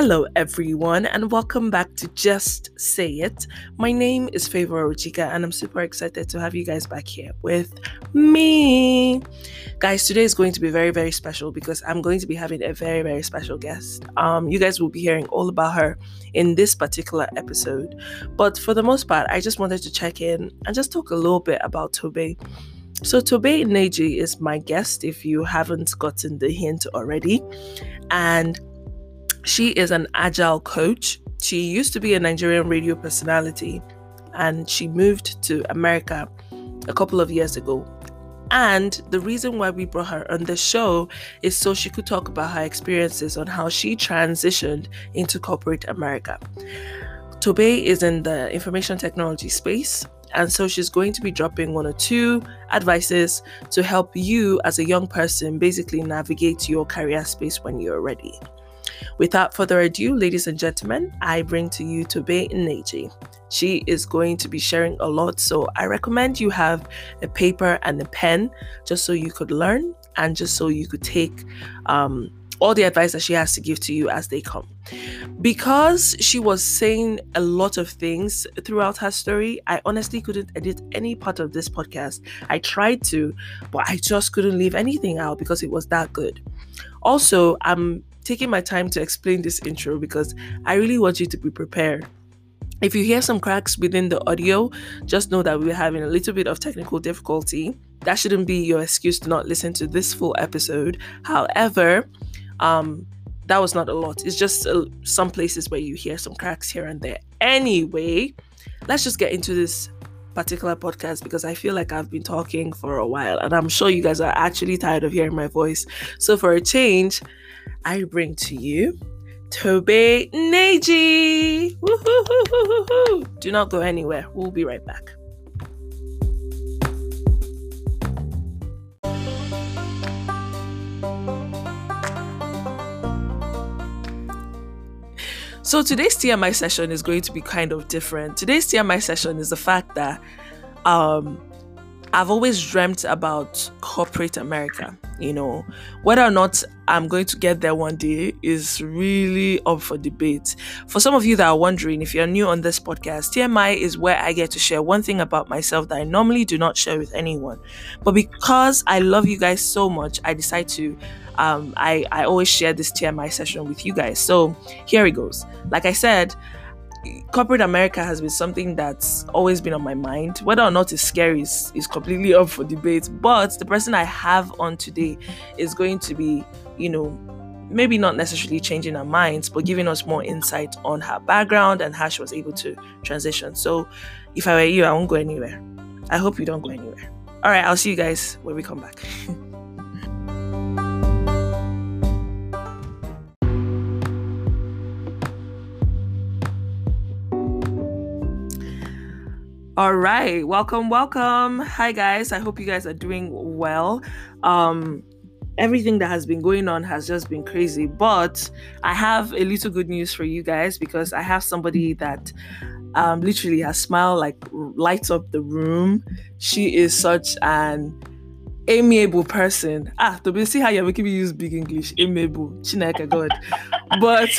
Hello, everyone, and welcome back to Just Say It. My name is Favor Ochika, and I'm super excited to have you guys back here with me. Guys, today is going to be very, very special because I'm going to be having a very, very special guest. Um, you guys will be hearing all about her in this particular episode, but for the most part, I just wanted to check in and just talk a little bit about Tobe. So, Tobe Neji is my guest if you haven't gotten the hint already. And she is an agile coach. She used to be a Nigerian radio personality and she moved to America a couple of years ago. And the reason why we brought her on the show is so she could talk about her experiences on how she transitioned into corporate America. Tobe is in the information technology space, and so she's going to be dropping one or two advices to help you as a young person basically navigate your career space when you're ready. Without further ado, ladies and gentlemen, I bring to you Tobe Neji. She is going to be sharing a lot, so I recommend you have a paper and a pen just so you could learn and just so you could take um, all the advice that she has to give to you as they come. Because she was saying a lot of things throughout her story, I honestly couldn't edit any part of this podcast. I tried to, but I just couldn't leave anything out because it was that good. Also, I'm taking my time to explain this intro because I really want you to be prepared. If you hear some cracks within the audio, just know that we're having a little bit of technical difficulty. That shouldn't be your excuse to not listen to this full episode. However, um, that was not a lot. It's just uh, some places where you hear some cracks here and there. Anyway, let's just get into this particular podcast because I feel like I've been talking for a while and I'm sure you guys are actually tired of hearing my voice. So, for a change, I bring to you Tobe Neji. Do not go anywhere. We'll be right back. So today's TMI session is going to be kind of different. Today's TMI session is the fact that um, I've always dreamt about corporate America. You know, whether or not I'm going to get there one day is really up for debate. For some of you that are wondering, if you're new on this podcast, TMI is where I get to share one thing about myself that I normally do not share with anyone. But because I love you guys so much, I decide to um, I, I always share this TMI session with you guys. So here it goes. Like I said, corporate America has been something that's always been on my mind. Whether or not it's scary is, is completely up for debate. But the person I have on today is going to be, you know, maybe not necessarily changing our minds, but giving us more insight on her background and how she was able to transition. So if I were you, I won't go anywhere. I hope you don't go anywhere. All right, I'll see you guys when we come back. All right, welcome, welcome. Hi guys. I hope you guys are doing well. Um everything that has been going on has just been crazy, but I have a little good news for you guys because I have somebody that um literally has smile like lights up the room. She is such an amiable person. Ah, Tobe see how you're making me use big English. Amiable. Chineke God. But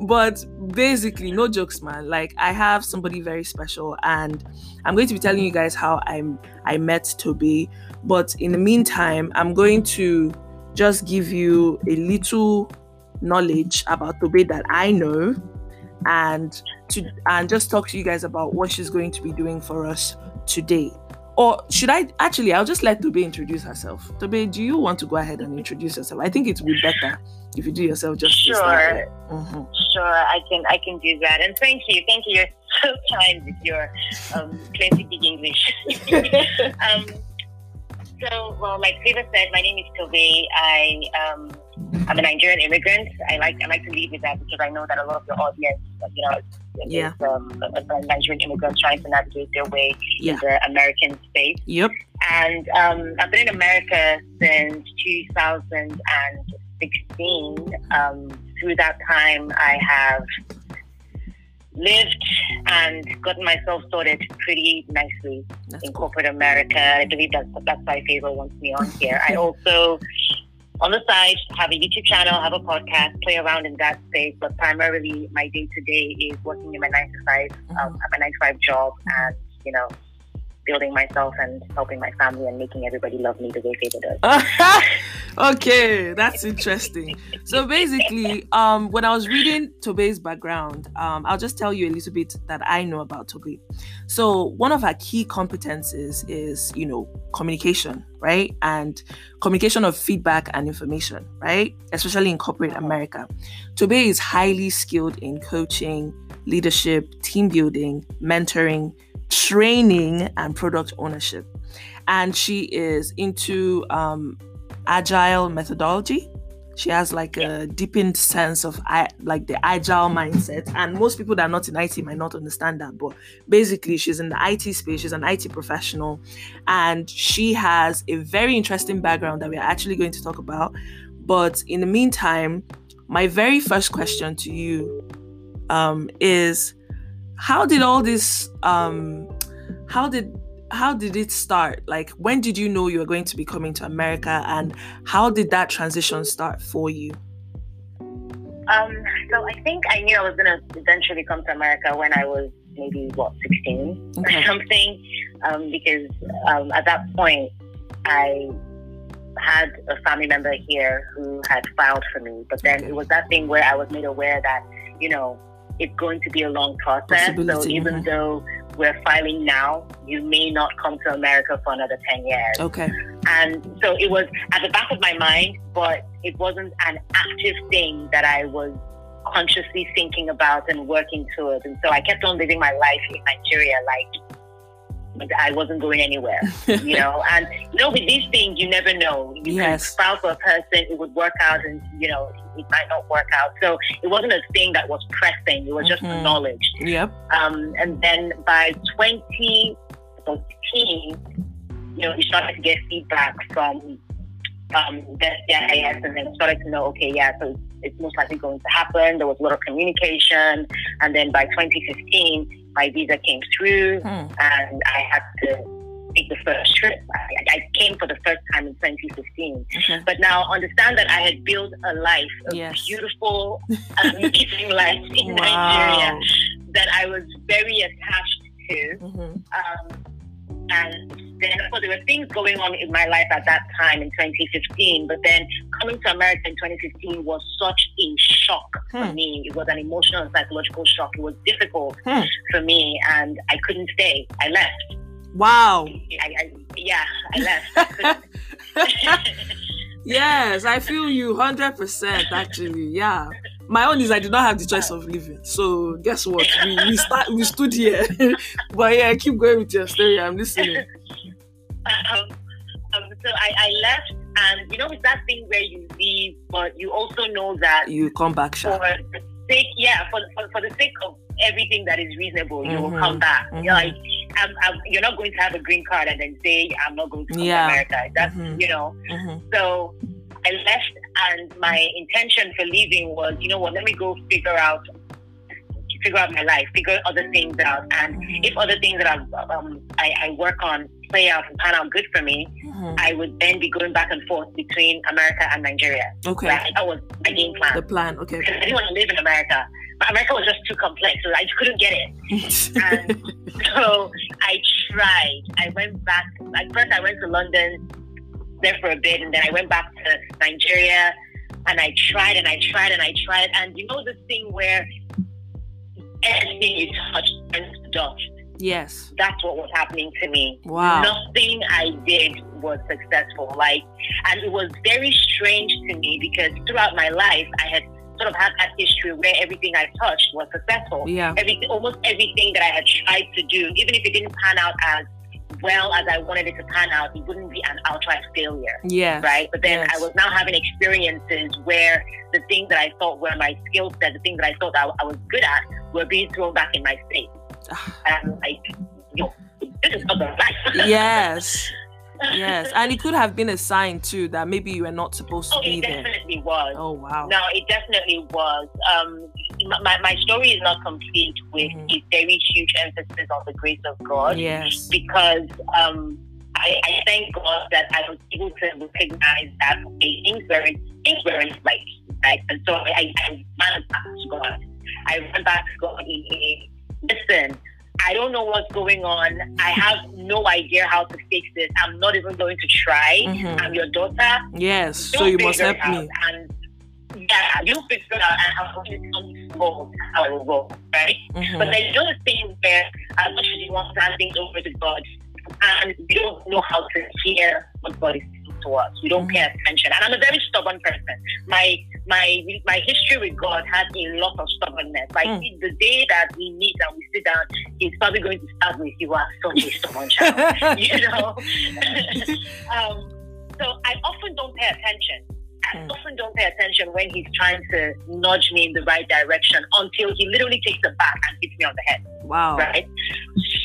but basically, no jokes, man. Like I have somebody very special, and I'm going to be telling you guys how I'm I met Tobe. But in the meantime, I'm going to just give you a little knowledge about Tobe that I know and to and just talk to you guys about what she's going to be doing for us today. Or should I actually? I'll just let Tobe introduce herself. Tobe, do you want to go ahead and introduce yourself? I think it would be better if you do yourself justice. Sure, mm-hmm. sure, I can, I can do that. And thank you, thank you. You're so kind with your um, plenty big English. um, so, well, like Favor said, my name is Tobe. I um, I'm a Nigerian immigrant. I like I like to lead with that because I know that a lot of your audience, you know, yeah. um, Nigerian immigrants trying to navigate their way yeah. in the American space. Yep. And um, I've been in America since 2016. Um, through that time, I have lived and gotten myself sorted pretty nicely That's in cool. corporate America. I believe that's that's why Favor wants me on here. I also on the side, have a YouTube channel, have a podcast, play around in that space. But primarily, my day to day is working in my nine to 5 Mm-hmm. um, at my nine to five job, and you know, building myself and helping my family and making everybody love me the way Favor does. okay, that's interesting. So basically, um, when I was reading Tobe's background, um, I'll just tell you a little bit that I know about Tobe. So one of her key competences is, you know, communication, right? And communication of feedback and information, right? Especially in corporate America. Tobe is highly skilled in coaching, leadership, team building, mentoring, training, and product ownership. And she is into um, agile methodology. She has like a deepened sense of I, like the agile mindset, and most people that are not in IT might not understand that. But basically, she's in the IT space. She's an IT professional, and she has a very interesting background that we are actually going to talk about. But in the meantime, my very first question to you um, is, how did all this? Um, how did how did it start? Like, when did you know you were going to be coming to America, and how did that transition start for you? Um, so I think I knew I was gonna eventually come to America when I was maybe what 16 Okay. or something, um, because um, at that point I had a family member here who had filed for me, but then it was that thing where I was made aware that you know it's going to be a long process. So even though we're filing now, you may not come to America for another 10 years. Okay. And so it was at the back of my mind, but it wasn't an active thing that I was consciously thinking about and working towards. And so I kept on living my life in Nigeria like I wasn't going anywhere, you know. And you know, with these things, you never know. You Yes. could file for a person, it would work out, and you know, it might not work out. So it wasn't a thing that was pressing. It was just Mhm. a knowledge. Yep. Um, and then by 2014, you know, we started to get feedback from um, CIS and then started to know, okay, yeah, so it's, it's most likely going to happen. There was a lot of communication. And then by 2015, my visa came through Hmm. and I had to take the first trip. I, I came for the first time in 2015. Okay. But now understand that I had built a life, a Yes. beautiful, amazing life in Nigeria that I was very attached to. Mhm. Um, and then, of course, there were things going on in my life at that time in 2015. But then coming to America in 2015 was such a shock for Hmm. me. It was an emotional and psychological shock. It was difficult Hmm. for me, and I couldn't stay. I left. Wow. I, I, yeah, I left. I yes, I feel you hundred percent. Actually, yeah. My own is I did not have the choice of leaving. So guess what? We we start we stood here. but yeah, keep going with your story. I'm listening. um, um, so I, I left, and you know, it's that thing where you leave, but you also know that You come back, for Sha. the sake, yeah, for, for, for the sake of everything that is reasonable, you will come back. mhm. You're like, I'm, I'm, you're not going to have a green card and then say I'm not going to come Yeah. to America. That's Mhm. you know. Mhm. So I left, and my intention for leaving was, you know what? Let me go figure out, figure out my life, figure other things out, and if other things that I've, um, I, I work on play out and pan out good for me, Mhm. I would then be going back and forth between America and Nigeria. Okay. Right? That was my game plan. The plan. Okay. Because I didn't want to live in America. But America was just too complex, so I just couldn't get it. And so I tried. I went back. At first, I went to London there for a bit, and then I went back to Nigeria. And I tried, and I tried, and I tried. And you know this thing where everything you touch turns to dust. yes. That's what was happening to me. Wow. Nothing I did was successful. Like, and it was very strange to me because throughout my life, I had sort of had that history where everything I touched was successful. Yeah. Everything, almost everything that I had tried to do, even if it didn't pan out as well as I wanted it to pan out, it wouldn't be an outright failure. Yes. Right. But then Yes. I was now having experiences where the things that I thought were my skill set, the things that I thought I, I was good at, were being thrown back in my face. And I'm like, yo, this is not the life. yes. Yes. And it could have been a sign too that maybe you were not supposed to Oh, be it there. definitely was. Oh wow. No, it definitely was. Um, my, my story is not complete with Mhm. a very huge emphasis on the grace of God Yes. because um, I, I thank God that I was able to recognize that okay, things weren't things weren't right, right? And so I, I ran back to God. I ran back to God. Listen, I don't know what's going on. I have no idea how to fix this. I'm not even going to try. Mhm. I'm your daughter. Yes. So you must help me. And yeah, you figure it out and I'm going to tell you how I will go, right? But Mhm. there's another thing where as much as you want to hand things over to God, and we don't know how to hear what God is saying to us. We don't pay attention. And I'm a very stubborn person. My my my history with God has a lot of stubbornness. Like Mm. the day that we meet and we sit down, he's probably going to start with you are such a stubborn child. you know. um, so I often don't pay attention. I Mm. often don't pay attention when he's trying to nudge me in the right direction until he literally takes it back and hits me on the head. wow. Right?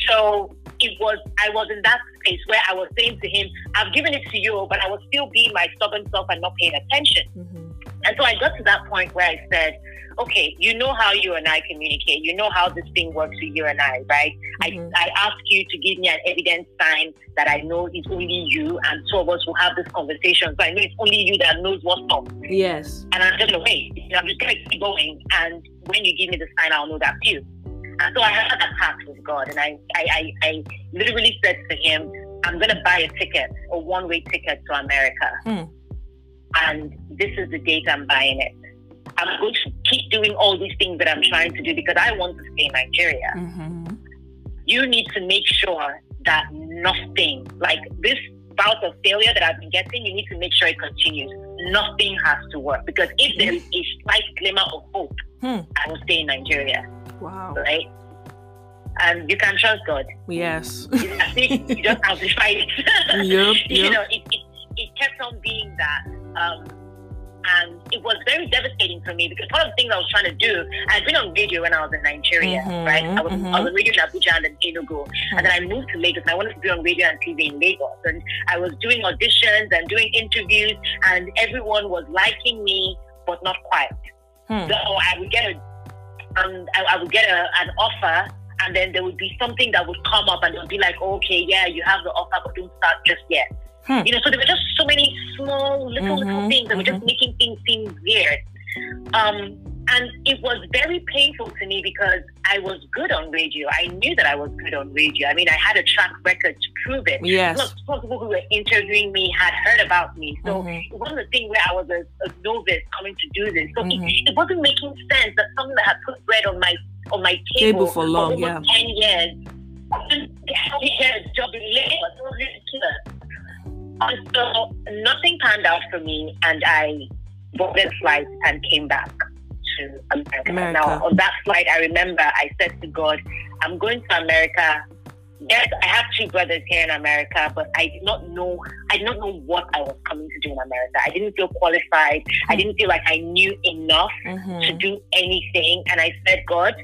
So it was I was in that space where I was saying to him, I've given it to you, but I was still being my stubborn self and not paying attention. Mhm. And so I got to that point where I said, okay, you know how you and I communicate. You know how this thing works with you and I, right? Mhm. I, I ask you to give me an evidence sign that I know it's only you and two of us will have this conversation. So I know it's only you that knows what's up. Yes. And I'm just to wait. I'm just going to keep going. And when you give me the sign, I'll know that's you. And so I had that pact with God. And I, I, I, I literally said to him, I'm going to buy a ticket, a one way ticket to America. Hmm. And this is the date I'm buying it. I'm going to keep doing all these things that I'm trying to do because I want to stay in Nigeria. Mhm. You need to make sure that nothing, like this bout of failure that I've been getting, you need to make sure it continues. Nothing has to work because if there is a slight glimmer of hope, Hmm. I will stay in Nigeria, Wow. right? And you can trust God. Yes. It's as if you just amplified it. Yep, You know, it, it, it kept on being that. Um, and it was very devastating for me because one of the things I was trying to do, I'd been on radio when I was in Nigeria, Mhm, right? I was, I mhm. was on radio in Abuja and then Enugu. And then I moved to Lagos and I wanted to be on radio and TV in Lagos. And I was doing auditions and doing interviews and everyone was liking me, but not quite. Hmm. So I would get a, um, I, I would get a, an offer, and then there would be something that would come up, and they'll be like, okay, yeah, you have the offer, but don't start just yet. Hmm. You know, so there were just so many small, little, little Mhm, things that were just making things seem weird. Um, and it was very painful to me because I was good on radio. I knew that I was good on radio. I mean, I had a track record to prove it. Yes. Look, some people who were interviewing me had heard about me. So Mhm. it wasn't a thing where I was a, a novice coming to do this. So Mhm. it, it wasn't making sense that someone that had put bread on my on my table, Table for long, over yeah. ten years couldn't get a job in Lagos. It was ridiculous. So nothing panned out for me, and I boarded flight and came back to America. America. Now on that flight, I remember I said to God, "I'm going to America." Yes, I have two brothers here in America, but I did not know. I did not know what I was coming to do in America. I didn't feel qualified. I didn't feel like I knew enough to Mhm. do anything. And I said, God,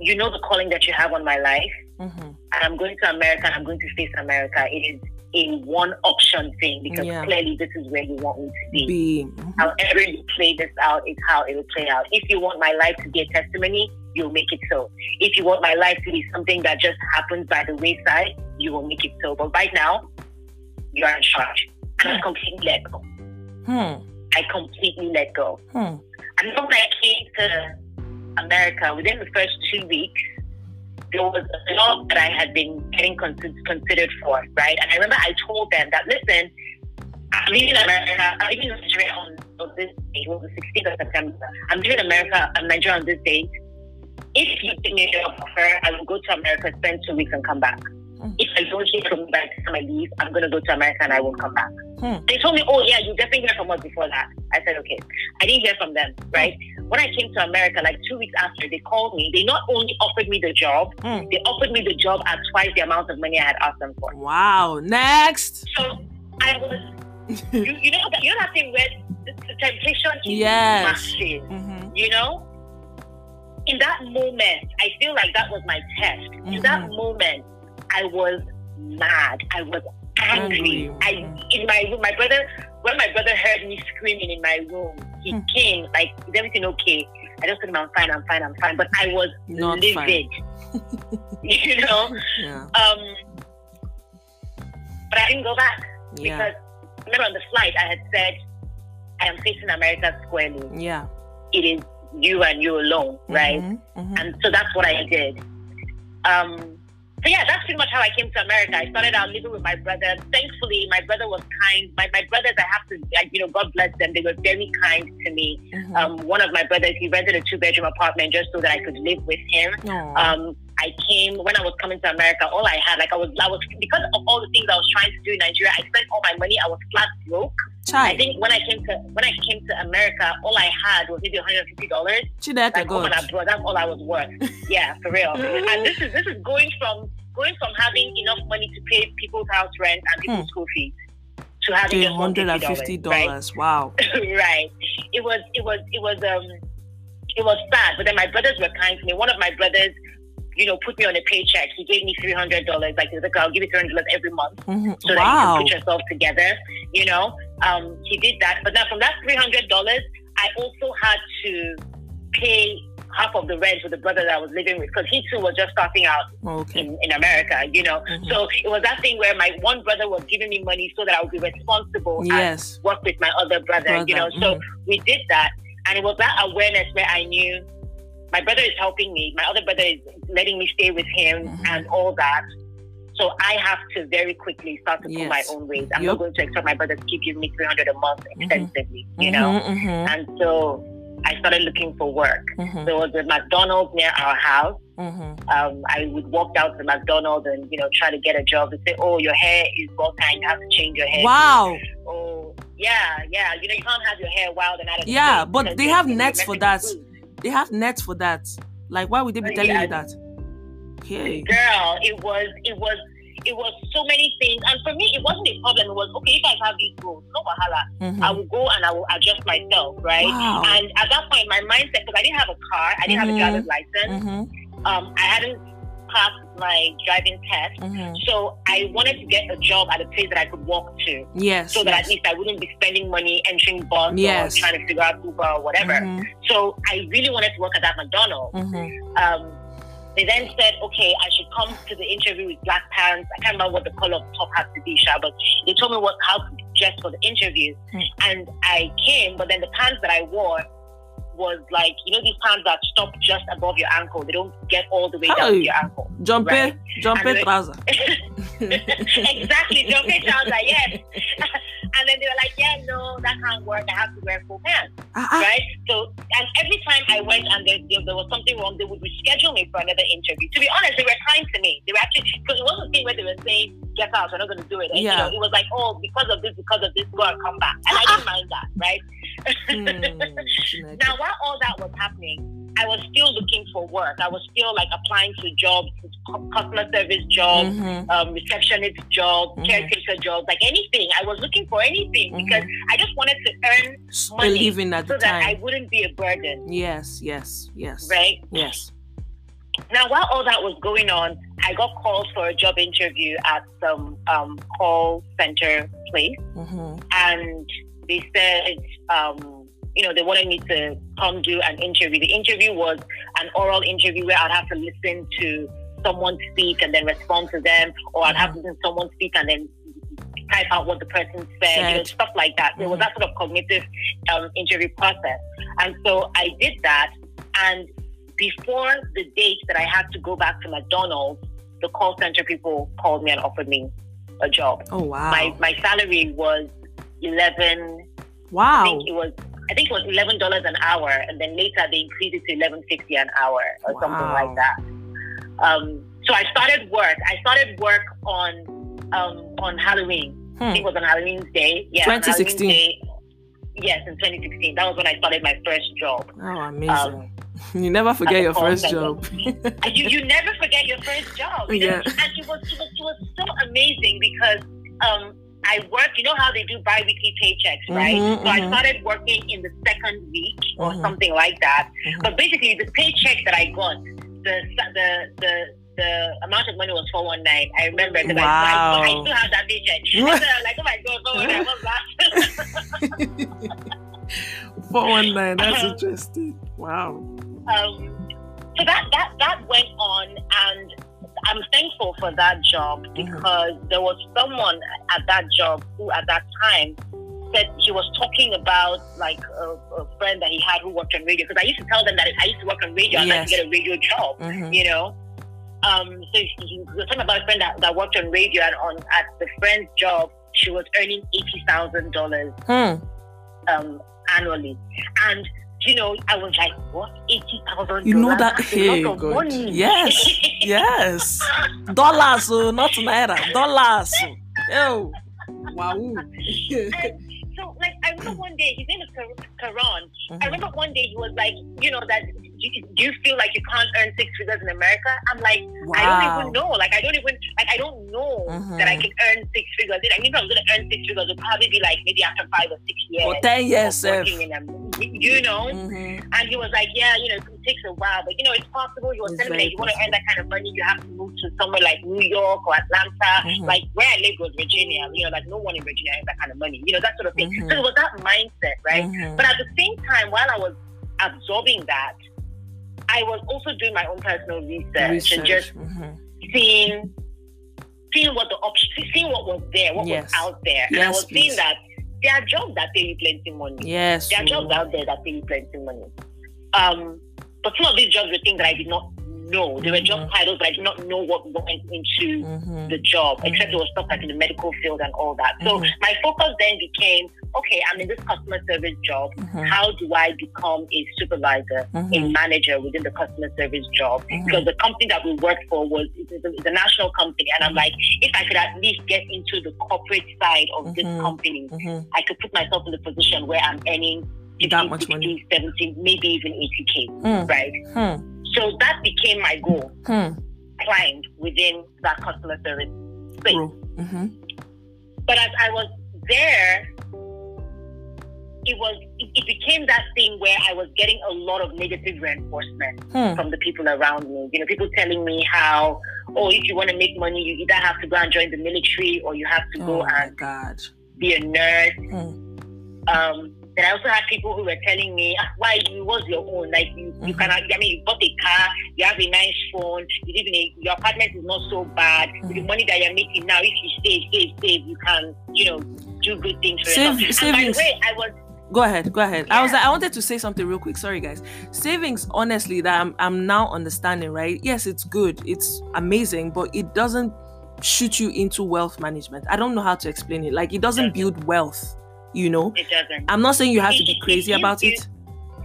you know the calling that you have on my life. Mhm. And I'm going to America and I'm going to face America. It is a one option thing because Yeah. clearly this is where you want me to be. Be. However you play this out is how it will play out. If you want my life to be a testimony, you'll make it so. If you want my life to be something that just happens by the wayside, you will make it so. But right now, you are in charge. And I completely let go. Hmm. I completely let go. Hmm. And when I came to America, within the first two weeks, there was a job that I had been getting con- considered for, right? And I remember I told them that, listen, I'm leaving America, I'm leaving Nigeria on, on this date, it was the 16th of September. I'm leaving America, I'm Nigeria on this date. If you give me a job offer, I will go to America, spend two weeks, and come back. Mm. If I don't hear from you by the time I leave, I'm going to go to America and I won't come back. Hmm. They told me, oh, yeah, you definitely hear from us before that. I said, okay. I didn't hear from them, right? When I came to America, like two weeks after, they called me. They not only offered me the job, Hmm. they offered me the job at twice the amount of money I had asked them for. Wow. Next. So I was, you, you know, that, you know that thing where the, the temptation is Yes. massive, Mhm. you know? In that moment, I feel like that was my test. In that Mhm. moment, I was mad. I was angry. Angry. I in my room, my brother when my brother heard me screaming in my room, he Hmm. came like, "Is everything okay?" I just told him, "I'm fine. I'm fine. I'm fine." But I was Not livid. you know. Yeah. Um, but I didn't go back Yeah. because remember on the flight I had said I am facing America squarely. Yeah. It is you and you alone, right? Mhm, mhm. And so that's what I did. Um, so yeah, that's pretty much how I came to America. I started out living with my brother. Thankfully, my brother was kind. My, my brothers, I have to, I, you know, God bless them. They were very kind to me. Mhm. Um, one of my brothers, he rented a two bedroom apartment just so that I could live with him. Um, I came when I was coming to America. All I had, like, I was, I was because of all the things I was trying to do in Nigeria. I spent all my money. I was flat broke. I think when I came to when I came to America, all I had was maybe one hundred fifty dollars like home God. and abroad. That's all I was worth. yeah, for real. and this is this is going from going from having enough money to pay people's house rent and people's Hmm. school fees to having just hundred and fifty dollars. Wow. Right? right. It was it was it was um it was sad. But then my brothers were kind to me. One of my brothers, you know, put me on a paycheck. He gave me three hundred dollars. Like, he's like, I'll give you three hundred dollars every month Mhm. so that you can put yourself together. You know, um, he did that. But now from that three hundred dollars, I also had to pay half of the rent with the brother that I was living with because he too was just starting out Okay. in, in America. You know, Mhm. so it was that thing where my one brother was giving me money so that I would be responsible and Yes. work with my other brother. You know, Brother, so we did that, and it was that awareness where I knew my brother is helping me, my other brother is letting me stay with him, Mhm. and all that. So I have to very quickly start to pull my own ways. I'm Yep. not going to expect my brother to keep giving me 300 a month extensively, you know. Mhm, mhm, And so I started looking for work. mhm, There was a McDonald's near our house. mhm. Um, I would walk down to McDonald's and you know try to get a job. They say, "Oh, your hair is bald time. You have to change your hair." Wow. Oh, yeah, yeah. You know you can't have your hair wild and out of Yeah, but they have nets for that. food. They have nets for that. Like, why would they be telling yeah. you that? Okay. girl it was it was it was so many things and for me it wasn't a problem it was okay you guys have these rules no wahala Mhm. i will go and i will adjust myself right Wow. and at that point my mindset because i didn't have a car i didn't Mhm. have a driver's license Mhm, um i hadn't passed my driving test mhm. so i wanted to get a job at a place that i could walk to Yes. so that at least i wouldn't be spending money entering bus Yes. or trying to figure out uber or whatever Mhm, so i really wanted to work at that mcdonald's mhm. um, they then said, okay, I should come to the interview with black pants. I can't remember what the color of the top had to be, Sha, but they told me what how to dress for the interview. Hmm. And I came, but then the pants that I wore was like, you know, these pants that stop just above your ankle. They don't get all the way down Hey. to your ankle. Jump Right. it, jump And it, they- trouser. exactly. Jumping trouser, yes. and then they were like, yeah, no, that can't work. I have to wear full pants. Ah, ah. right? So, and every time I went and there, there, there was something wrong, they would reschedule me for another interview. To be honest, they were kind to me. They were actually, because it wasn't a thing where they were saying, get out, we're not going to do it. And, Yeah. you know, it was like, oh, because of this, because of this, go and come back. And I didn't mind that, right? Chineke. Now, while all that was happening, I was still looking for work. I was still like applying to jobs, customer service jobs, Mhm, um, receptionist job, Mhm. caretaker jobs, like anything. I was looking for anything Mhm. because I just wanted to earn money Living at so the that I wouldn't be a burden, Yes, yes, yes. right? Yes. Now, while all that was going on, I got called for a job interview at some um, call center place, Mhm, and they said, um, you know, they wanted me to come do an interview. The interview was an oral interview where I'd have to listen to someone speak and then respond to them, or I'd have to listen to someone speak and then type out what the person said, you know, stuff like that. It was that sort of cognitive um, interview process, and so I did that. And before the date that I had to go back to McDonald's, the call center people called me and offered me a job. Oh wow. My my salary was eleven. Wow. I wow. think it was. I think it was eleven dollars an hour, and then later they increased it to eleven fifty an hour or something like that. Um, so I started work. I started work on um, on Halloween. I Hmm. think it was on Halloween's day. Yeah, 2016. Day. Yes, in 2016. That was when I started my first job. Oh, amazing. Um, you never forget your first job. You, you never forget your first job. You know? Yeah. And it was, it was it was so amazing because um I worked, you know how they do bi-weekly paychecks, right? Mhm, so I mhm. started working in the second week or Mhm. something like that. Mhm. But basically the paycheck that I got, the the the the amount of money was four one nine. I remember because I, I, I still have that paycheck. I said, like, oh my god, four one nine, what's that? 419, that's Uh-huh. interesting. Wow. um, so that that that went on, and I'm thankful for that job because there was someone at that job who, at that time, said he was talking about like a, a friend that he had who worked on radio. Because I used to tell them that I used to work on radio. I'd like Yes. to get a radio job, Mhm. you know. Um, so he, he was talking about a friend that, that worked on radio, and on at the friend's job, she was earning eighty thousand dollars Hmm. um, annually, and. You know, I was like, "What? Eighty thousand? You know that- hey, God. money." Yes. Yes. Dollars, oh, not naira. Dollars. Oh. Wow. so, like, I remember one day, his name is Kar- Karan. I Mhm. remember one day he was like, you know, that do you, feel like you can't earn six figures in America? I'm like, I don't even know. Like, I don't even, like, I don't know Mhm. that I can earn six figures. I mean, if I'm going to earn six figures, it'd probably be like maybe after five or six years. For 10 years, working in them, you know? Mhm. And he was like, yeah, you know, it takes a while, but you know, it's possible. He was telling me that you want to earn that kind of money, you have to move to somewhere like New York or Atlanta. Mhm. Like where I lived was Virginia. You know, like no one in Virginia earns that kind of money. You know, that sort of thing. So it was that mindset, right? Mhm. But at the same time, while I was absorbing that, I was also doing my own personal research, and just Mhm. seeing seeing what the option, seeing what was there, what Yes. was out there. and I was please. seeing that there are jobs that pay you plenty money. Yes. There are jobs oh. out there that pay you plenty money. Um, but some of these jobs were things that I did not know. There were job Mhm. titles, but I did not know what went into Mhm. the job, Mhm. except it was stuff like in the medical field and all that. So Mhm. my focus then became, okay, I'm in this customer service job. Mhm. How do I become a supervisor, a manager within the customer service job? Because the company that we worked for was a, national company, and I'm like, if I could at least get into the corporate side of this company. I could put myself in the position where I'm earning 50, That much money. 60, 70, maybe even 80k, Hmm. right? Hmm. So that became my goal, Hmm. climb within that customer service space. Mhm. But as I was there, it was it, it became that thing where I was getting a lot of negative reinforcement Hmm. from the people around me. You know, people telling me how, oh, if you want to make money, you either have to go and join the military or you have to Oh go and God. be a nurse. Hmm. Um, then I also had people who were telling me, ah, why you was your own? Like you, you Mhm. cannot. I mean, you bought a car, you have a nice phone, you live in a, your apartment is not so bad. With the Mhm. money that you're making now, if you save, save, save, you can, you know, do good things for Save- yourself. And by savings. the way, I was Go ahead, go ahead. I was I wanted to say something real quick. Sorry, guys. Savings, honestly, that I'm, I'm now understanding, right? Yes, it's good, it's amazing, but it doesn't shoot you into wealth management. I don't know how to explain it. Like, it doesn't build wealth, you know? it doesn't. I'm not saying you have to be crazy gives about you- it,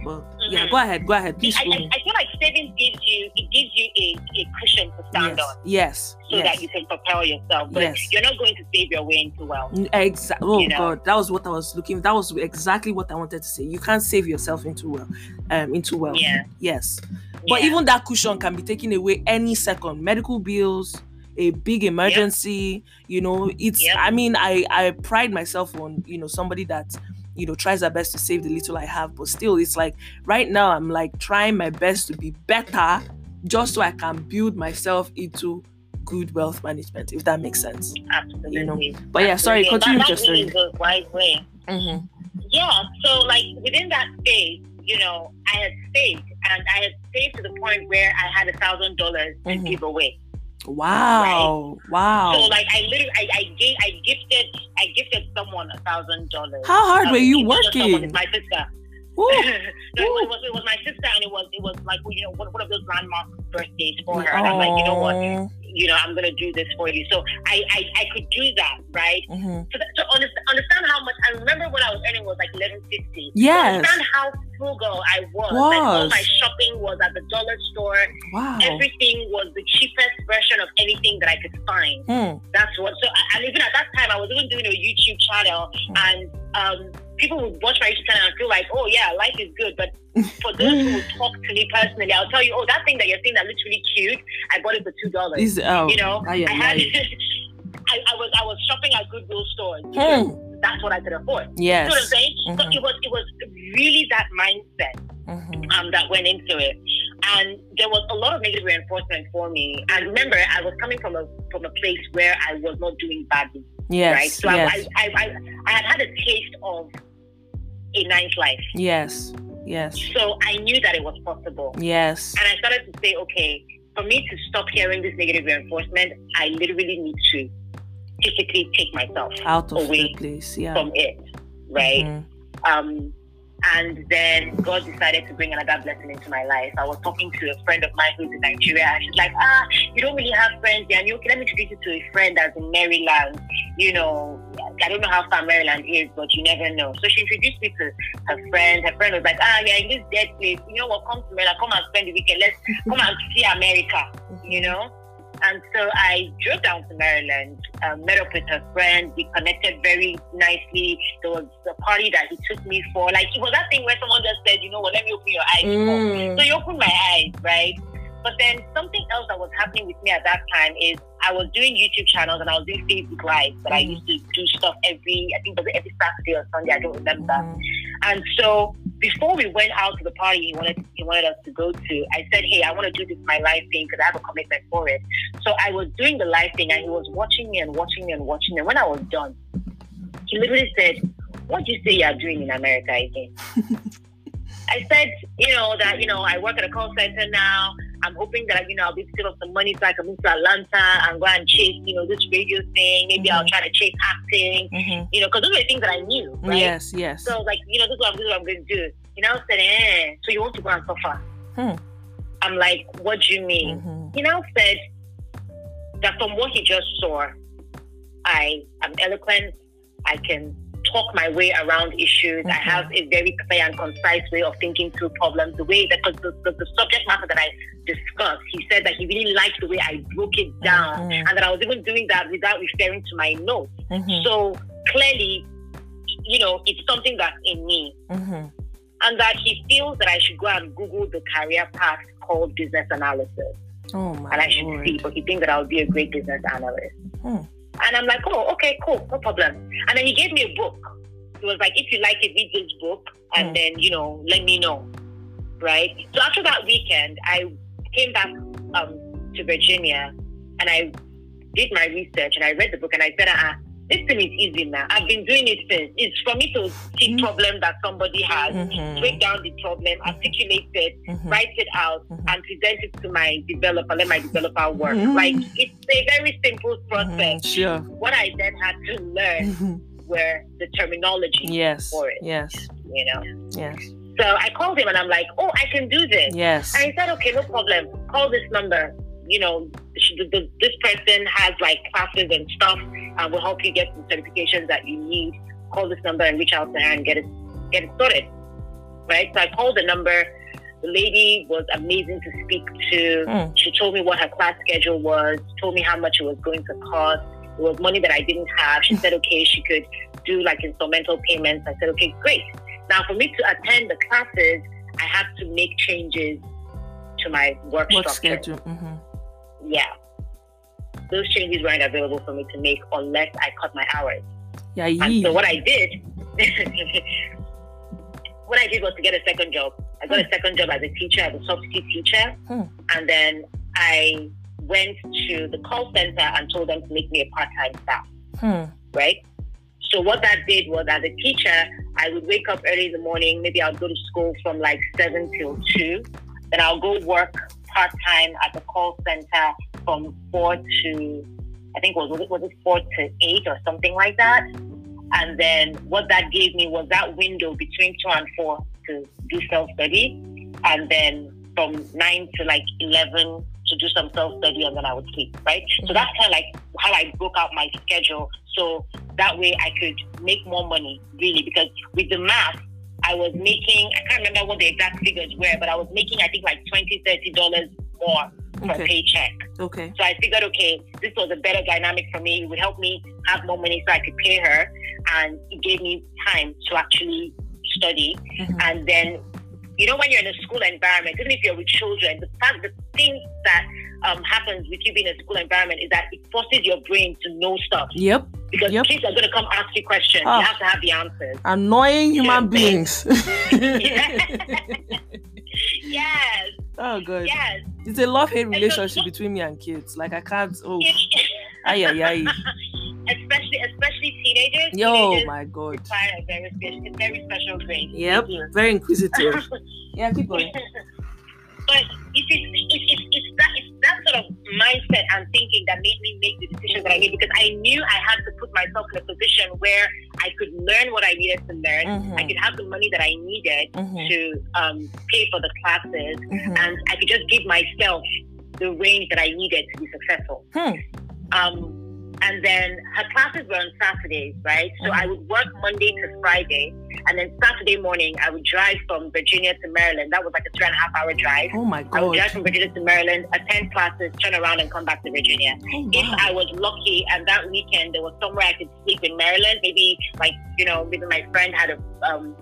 but yeah, Mhm. go ahead, go ahead. Please I. I, I feel like savings gives you it gives you a, a cushion to stand Yes, on yes, so yes. that you can propel yourself. But Yes. you're not going to save your way into wealth. Exactly. Oh you know? God, that was what I was looking. That was exactly what I wanted to say. You can't save yourself into well, um, into wealth. Yeah. Yes, but Yeah. even that cushion can be taken away any second. Medical bills, a big emergency. You know, it's. Yep. I mean, I I pride myself on you know somebody that you know tries their best to save the little I have, but still, it's like right now I'm like trying my best to be better, just so I can build myself into good wealth management. If that makes sense. absolutely. you know, But yeah, sorry. Absolutely. Continue that, with your really story. a way. Mm-hmm. Yeah. So like within that space, you know, I had saved and I had saved to the point where I had a thousand dollars to Mhm. give away. Wow! Wow! So like I literally I, I gave I gifted I gifted someone a thousand dollars. How hard Um, were you it's just someone, working? My sister. No, it, was, it was my sister, and it was it was like you know one, one of those landmark birthdays for her. And I'm like, you know what, you know, I'm gonna do this for you. So I I, I could do that, right? Mm-hmm. So that, to understand, understand how much I remember what I was earning was like eleven fifty. Yes. Understand how frugal I was. Like all my shopping was at the dollar store. Wow. Everything was the cheapest version of anything that I could find. Hmm. That's what. So, and even at that time, I was even doing a YouTube channel, and um, people would watch my YouTube channel and feel like, "Oh yeah, life is good." But for those who would talk to me personally, I'll tell you, "Oh, that thing that you're seeing that looks really cute, I bought it for two dollars." Oh, You know, aye, I had. I, I was I was shopping at Goodwill stores. aye. That's what I could afford. Yes. You know what I'm saying? So Mhm. it was it was really that mindset Mhm. um, that went into it. And there was a lot of negative reinforcement for me. And remember, I was coming from a from a place where I was not doing badly, Yes. right? So yes. I, I, I, I had had a taste of a nice life. yes. Yes. So I knew that it was possible. Yes. And I started to say, okay, for me to stop hearing this negative reinforcement, I literally need to physically take myself Out of away place. Yeah. from it, right? Mhm. Um, and then God decided to bring another blessing into my life. I was talking to a friend of mine who's in Nigeria, and she's like, "Ah, you don't really have friends there. And you okay? Let me introduce you to a friend that's in Maryland. You know, I don't know how far Maryland is, but you never know." So she introduced me to her friend. Her friend was like, "Ah, yeah, in this dead place. You know what? Come to Maryland. Come and spend the weekend. Let's come and see America." You know. And so I drove down to Maryland, um, met up with her friend. We connected very nicely. There was a party that he took me for. Like, it was that thing where someone just said, you know what, let me open your eyes. Mm. So he opened my eyes, right? But then something else that was happening with me at that time is I was doing YouTube channels and I was doing Facebook Live, but I Mhm. used to do stuff every, I think it was every Saturday or Sunday, I don't remember. Mhm. And so before we went out to the party he wanted he wanted us to go to, I said, Hey, I want to do this my live thing because I have a commitment for it. So I was doing the live thing and he was watching me and watching me and watching me. And when I was done, he literally said, What do you say you're doing in America again? I said, you know, that, you know, I work at a call center now. I'm hoping that, you know, I'll be able to save up some money so I can move to Atlanta and go and chase, you know, this radio thing. Maybe I'll Mhm. try to chase acting, Mhm. you know, because those are the things that I knew, right? Yes, yes. So like, you know, this is what I'm, this is what I'm going to do. You know, I said, eh, so you want to go and suffer? Hmm. I'm like, what do you mean? Mhm. He now said that from what he just saw, I am eloquent. I can talk my way around issues. I Mhm. have a very clear and concise way of thinking through problems. The way that the, the, the subject matter that I discussed, he said that he really liked the way I broke it down, Mhm. and that I was even doing that without referring to my notes. Mhm. So clearly, you know, it's something that's in me Mhm. and that he feels that I should go and Google the career path called business analysis, Oh my and I should lord. see, but he thinks that I'll be a great business analyst. Hmm. And I'm like, oh, okay, cool, no problem. And then he gave me a book. He was like, if you like it, read this book, and Hmm. then you know, let me know, right? So after that weekend, I came back um, to Virginia, and I did my research, and I read the book, and I said, ah. This thing is easy now. I've been doing it since. It's for me to see Mhm. problem that somebody has, Mhm. break down the problem, articulate it, Mhm. write it out, Mhm. and present it to my developer. Let my developer work. Mhm. Like it's a very simple process. Sure. What I then had to learn were the terminology Yes. for it. Yes. You know. Yes. So I called him and I'm like, oh, I can do this. Yes. And he said, okay, no problem. Call this number. You know, the, the, this person has like classes and stuff, and will help you get the certifications that you need. Call this number and reach out to her and get it get it sorted. Right. So I called the number. The lady was amazing to speak to. Mm. She told me what her class schedule was. Told me how much it was going to cost. It was money that I didn't have. She said, okay, she could do like instrumental payments. I said, okay, great. Now, for me to attend the classes, I have to make changes to my work structure. schedule? Mhm. Yeah. Those changes weren't available for me to make unless I cut my hours. Yeah. And so what I did, what I did was to get a second job. I got a second job as a teacher, as a substitute teacher, Hmm. and then I went to the call center and told them to make me a part-time staff. Hmm. right? So what that did was, as a teacher, I would wake up early in the morning. Maybe I'll go to school from like seven till two. Then I'll go work part time at the call center from four to, I think was was it was it four to eight or something like that. And then what that gave me was that window between two and four to do self study, and then from nine to like eleven to do some self study, and then I would sleep. Right. So mm-hmm. that's kind of like how I broke out my schedule. So that way I could make more money, really, because with the math, I was making, I can't remember what the exact figures were, but I was making, I think, like $20, $30 more per Okay. paycheck. Okay. So I figured, okay, this was a better dynamic for me. It would help me have more money so I could pay her. And it gave me time to actually study. Mhm. And then, you know, when you're in a school environment, even if you're with children, the fact, the thing that um, happens with you being in a school environment is that it forces your brain to know stuff Yep. because Yep. kids are going to come ask you questions. Ah. You have to have the answers. Annoying human beings. yes, oh god. yes. It's a love hate relationship between me and kids. Like I can't oh ay ay ay. especially, especially teenagers. Yo teenagers my god. require a very special, a very special. Yep. Very inquisitive. Yeah, keep going. But it's, if, if, if that if that mindset and thinking that made me make the decisions that I made because I knew I had to put myself in a position where I could learn what I needed to learn. Mhm. I could have the money that I needed Mhm. to um, pay for the classes, Mhm. and I could just give myself the range that I needed to be successful. Hmm. Um, and then her classes were on Saturdays, right? So. I would work Monday to Friday, and then Saturday morning I would drive from Virginia to Maryland. That was like a three and a half hour drive. Oh my God. I would drive from Virginia to Maryland, attend classes, turn around and come back to Virginia. Oh, If. I was lucky and that weekend there was somewhere I could sleep in Maryland, maybe like, you know, maybe my friend had a, um,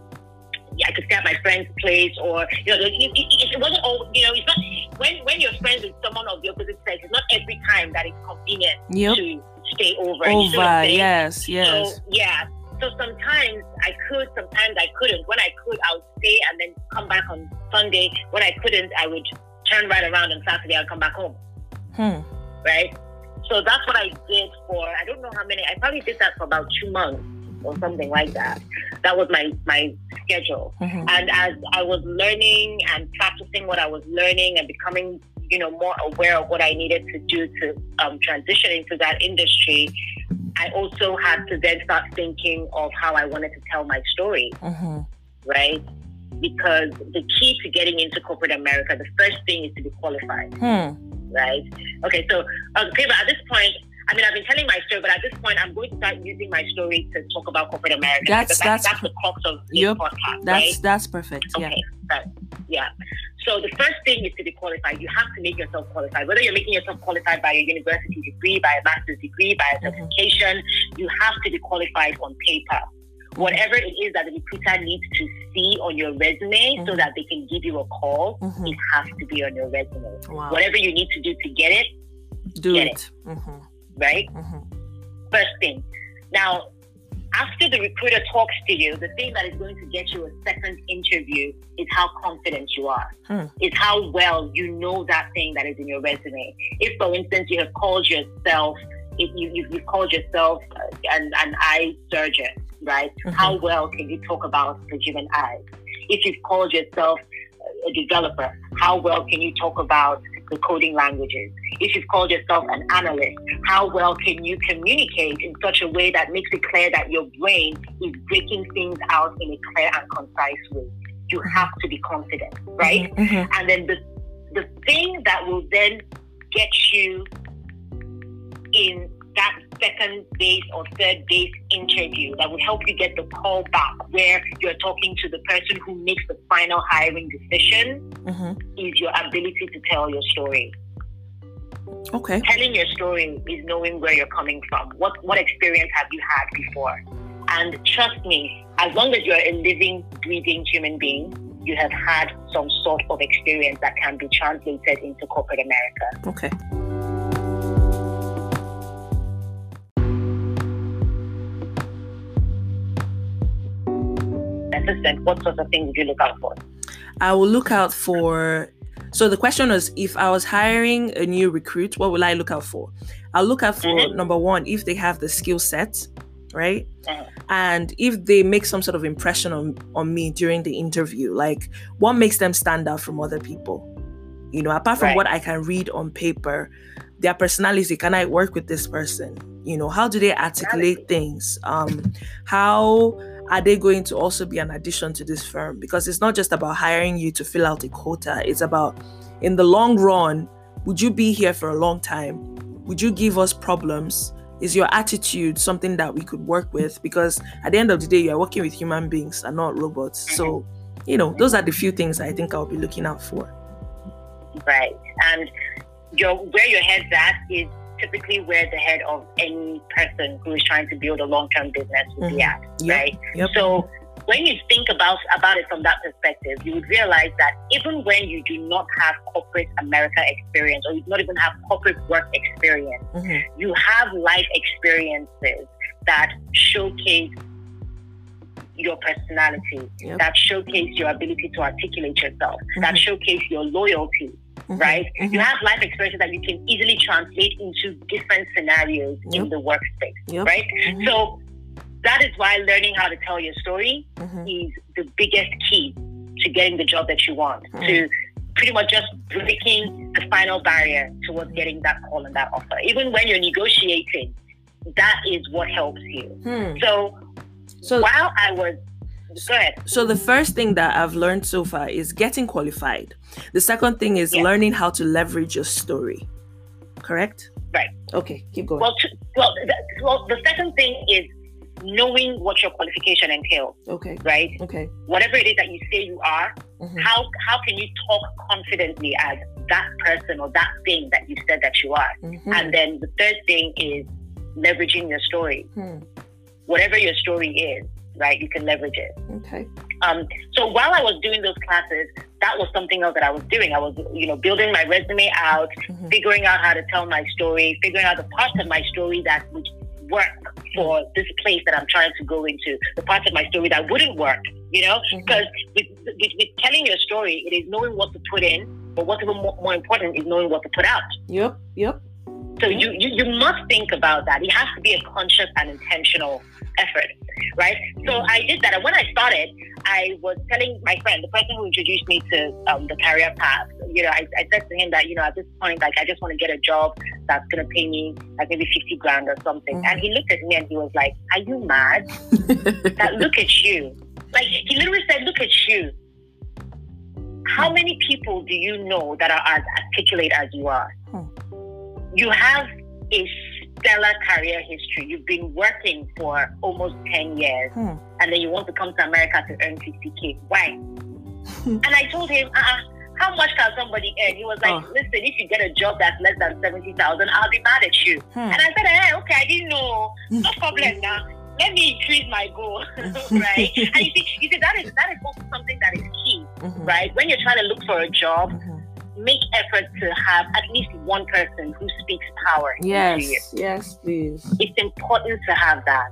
yeah, I could stay at my friend's place or, you know, it, it, it, it wasn't all, you know, it's not, when, when you're friends with someone of the opposite sex, it's not every time that it's convenient Yep. to stay over. You see what Over. Yes. Yes. So, yeah. So sometimes I could, sometimes I couldn't. When I could, I would stay and then come back on Sunday. When I couldn't, I would turn right around on Saturday and come back home Hmm. right? So that's what I did for I don't know how many. I probably did that for about two months or something like that. That was my my schedule. Mhm. And as I was learning and practicing what I was learning and becoming, you know, more aware of what I needed to do to um, transition into that industry, I also had to then start thinking of how I wanted to tell my story Mhm. right? Because the key to getting into corporate America, the first thing is to be qualified, Hmm. right? Okay, so okay, but at this point, I mean, I've been telling my story, but at this point, I'm going to start using my story to talk about corporate America. That's- that's- that's the crux of this Yep. podcast, That's right? that's perfect. Yeah. Okay, right. yeah. So the first thing is to be qualified. You have to make yourself qualified. Whether you're making yourself qualified by a university degree, by a master's degree, by a Mhm. certification, you have to be qualified on paper. Whatever it is that the recruiter needs to see on your resume so Mhm. that they can give you a call, Mhm. it has to be on your resume. Wow. Whatever you need to do to get it, Do get it. Mhm. Right? Mhm. First thing. Now, after the recruiter talks to you, the thing that is going to get you a second interview is how confident you are. Hmm. Is how well you know that thing that is in your resume. If, for instance, you have called yourself, if you, you, you've called yourself uh, an, an eye surgeon, right? Mhm. How well can you talk about the human eye? If you've called yourself a developer, how well can you talk about the coding languages? If you've called yourself an analyst, how well can you communicate in such a way that makes it clear that your brain is breaking things out in a clear and concise way? You have to be confident, right? Mhm. And then the the thing that will then get you in that second base or third base interview that will help you get the call back where you're talking to the person who makes the final hiring decision Mhm. is your ability to tell your story. Okay. Telling your story is knowing where you're coming from. What what experience have you had before? And trust me, as long as you're a living, breathing human being, you have had some sort of experience that can be translated into corporate America. Okay. Assistant, what sorts of things would you look out for? I will look out for. So the question was, if I was hiring a new recruit, what will I look out for? I'll look out for Mhm. number one, if they have the skill set, right? Mhm. And if they make some sort of impression on, on me during the interview, like what makes them stand out from other people? You know, apart from Right. what I can read on paper, their personality, can I work with this person? You know, how do they articulate things? Um, how are they going to also be an addition to this firm? Because it's not just about hiring you to fill out a quota, it's about in the long run, would you be here for a long time? Would you give us problems? Is your attitude something that we could work with? Because at the end of the day, you're working with human beings and not robots. So, you know, those are the few things I think I'll be looking out for. Right. And your where your head's at is typically where the head of any person who is trying to build a long term business would be at. Right. Yep. So when you think about about it from that perspective, you would realize that even when you do not have corporate America experience or you do not even have corporate work experience, Mhm. you have life experiences that showcase your personality, Yep. that showcase your ability to articulate yourself, that Mhm. showcase your loyalty. Right? Mhm. You have life experiences that you can easily translate into different scenarios in the workspace, Yep. right? Mhm. So that is why learning how to tell your story Mhm. is the biggest key to getting the job that you want, Mhm. to pretty much just breaking the final barrier towards getting that call and that offer. Even when you're negotiating, that is what helps you. Hmm. So, So while I was, go ahead. So the first thing that I've learned so far is getting qualified. The second thing is Yeah. learning how to leverage your story. Correct? Right. Okay, keep going. Well, to, well, the, well, the second thing is knowing what your qualification entails, okay. right? Okay. Whatever it is that you say you are, Mhm. how how can you talk confidently as that person or that thing that you said that you are? Mhm. And then the third thing is leveraging your story. Hmm. Whatever your story is, right? You can leverage it. Okay. Um, so while I was doing those classes, that was something else that I was doing. I was, you know, building my resume out, Mhm. figuring out how to tell my story, figuring out the parts of my story that would work for this place that I'm trying to go into, the parts of my story that wouldn't work, you know? Mhm. Because with, with, with telling your story, it is knowing what to put in, but what's even more, more important is knowing what to put out. Yep. Yep. So you, you you must think about that. It has to be a conscious and intentional effort, right? So I did that, and when I started, I was telling my friend, the person who introduced me to um, the career path. You know, I, I said to him that you know at this point, like I just want to get a job that's gonna pay me like maybe fifty grand or something. Mhm. And he looked at me and he was like, "Are you mad? that look at you." Like he literally said, "Look at you." How many people do you know that are as articulate as you are? Hmm. You have a stellar career history. You've been working for almost 10 years, Hmm. and then you want to come to America to earn 50K. Why? and I told him, uh-uh, how much can somebody earn? He was like, Oh. listen, if you get a job that's less than 70,000, I'll be mad at you. Hmm. And I said, hey, okay, I didn't know. No problem now. Let me increase my goal, right? and you see, you see, that is that is also something that is key, Mhm. right? When you're trying to look for a job, Mhm. Make effort to have at least one person who speaks power. Yes. Yes, please. It's important to have that.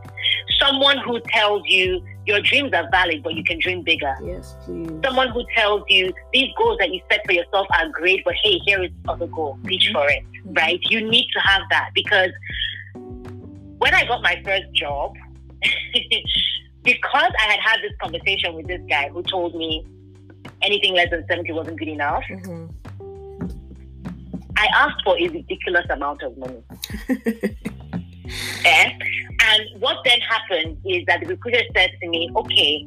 Someone who tells you your dreams are valid, but you can dream bigger. Yes, please. Someone who tells you these goals that you set for yourself are great, but hey, here is other goal. Reach for it, right? You need to have that because when I got my first job, because I had had this conversation with this guy who told me anything less than 70 wasn't good enough, Mhm. I asked for a ridiculous amount of money. Eh? And what then happened is that the recruiter said to me, okay,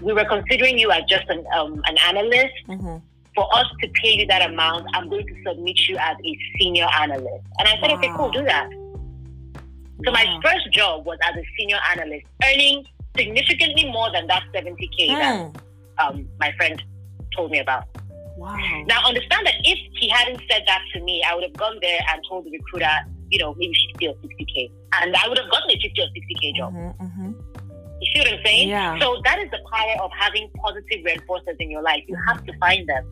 we were considering you as just an, um, an analyst. Mhm. For us to pay you that amount, I'm going to submit you as a senior analyst. And I said, okay, cool, do that. So my Wow. first job was as a senior analyst, earning significantly more than that 70K that Hmm. um, my friend told me about. Wow. Now, understand that if he hadn't said that to me, I would have gone there and told the recruiter, you know, maybe 50 or 60K. And I would have gotten a 50 or 60K job. Mhm, mhm. You see what I'm saying? Yeah. So that is the power of having positive reinforcers in your life. You have to find them.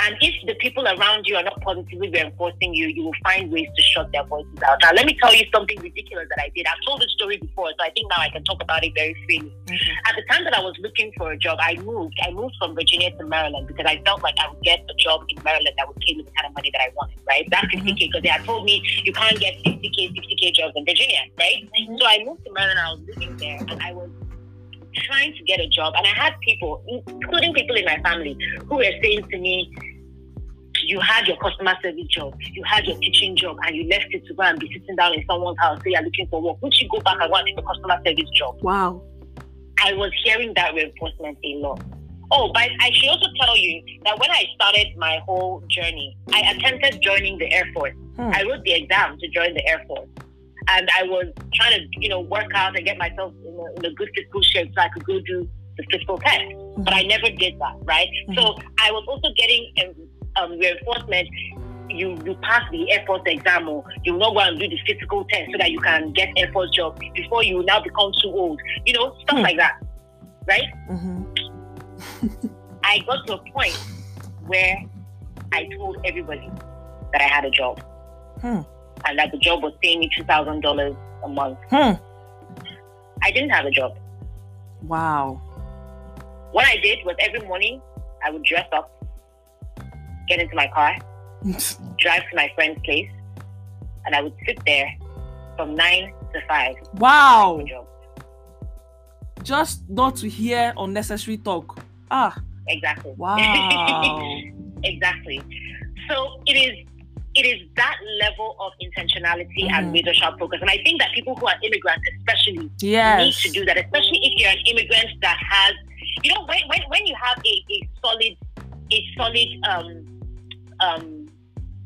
And if the people around you are not positively reinforcing you, you will find ways to shut their voices out. Now, let me tell you something ridiculous that I did. I've told this story before, so I think now I can talk about it very freely. Mhm. At the time that I was looking for a job, I moved. I moved from Virginia to Maryland because I felt like I would get a job in Maryland that would pay me the kind of money that I wanted, right? That's 50K, because they had told me you can't get 60K, 60K jobs in Virginia, right? Mhm. So I moved to Maryland. I was living there, and I was trying to get a job, and I had people, including people in my family, who were saying to me, "You had your customer service job, you had your teaching job, and you left it to go and be sitting down in someone's house, say you're looking for work. Would you go back and want take a customer service job?" Wow. I was hearing that reinforcement a lot. Oh, but I should also tell you that when I started my whole journey, I attempted joining the Air Force. Hmm. I wrote the exam to join the Air Force. And I was trying to, you know, work out and get myself in a, in a good physical shape so I could go do the physical test. But I never did that, right? So I was also getting um, um, reinforcement. You you pass the Air Force exam or you not go and do the physical test so that you can get Air Force job before you now become too old. You know, stuff Hmm. like that, right? Mhm. I got to a point where I told everybody that I had a job Hmm. And that the job was paying me two thousand dollars a month. Hmm. I didn't have a job. Wow. What I did was every morning I would dress up, get into my car, drive to my friend's place, and I would sit there from nine to five. wow. Just not to hear unnecessary talk. Ah. Exactly. Wow. exactly. So it is it is that level of intentionality Mhm. and razor sharp focus. And I think that people who are immigrants especially need to do that, especially if you're an immigrant that has, you know, when, when, when you have a, a solid, a solid um, um,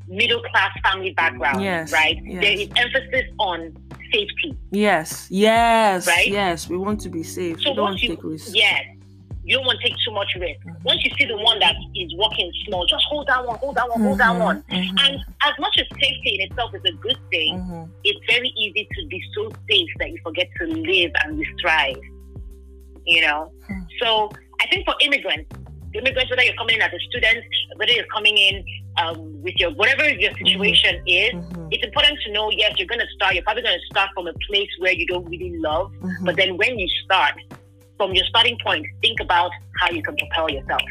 middle class family background, Yes, right? yes. There is emphasis on safety. Yes. Yes. Right? Yes. We want to be safe. So we don't you, take risks. yes, you don't want to take too much risk. Mhm. Once you see the one that is working small, just hold that one, hold that one, hold that Mhm, one. mhm, And as much as safety in itself is a good thing, mhm. it's very easy to be so safe that you forget to live and you thrive. You know? Hmm. So I think for immigrants, immigrants, whether you're coming in as a student, whether you're coming in um, with your whatever your situation is, Mhm, it's important to know, yes, you're gonna start, you're probably gonna start from a place where you don't really love. But then when you start, from your starting point, think about how you can propel yourself.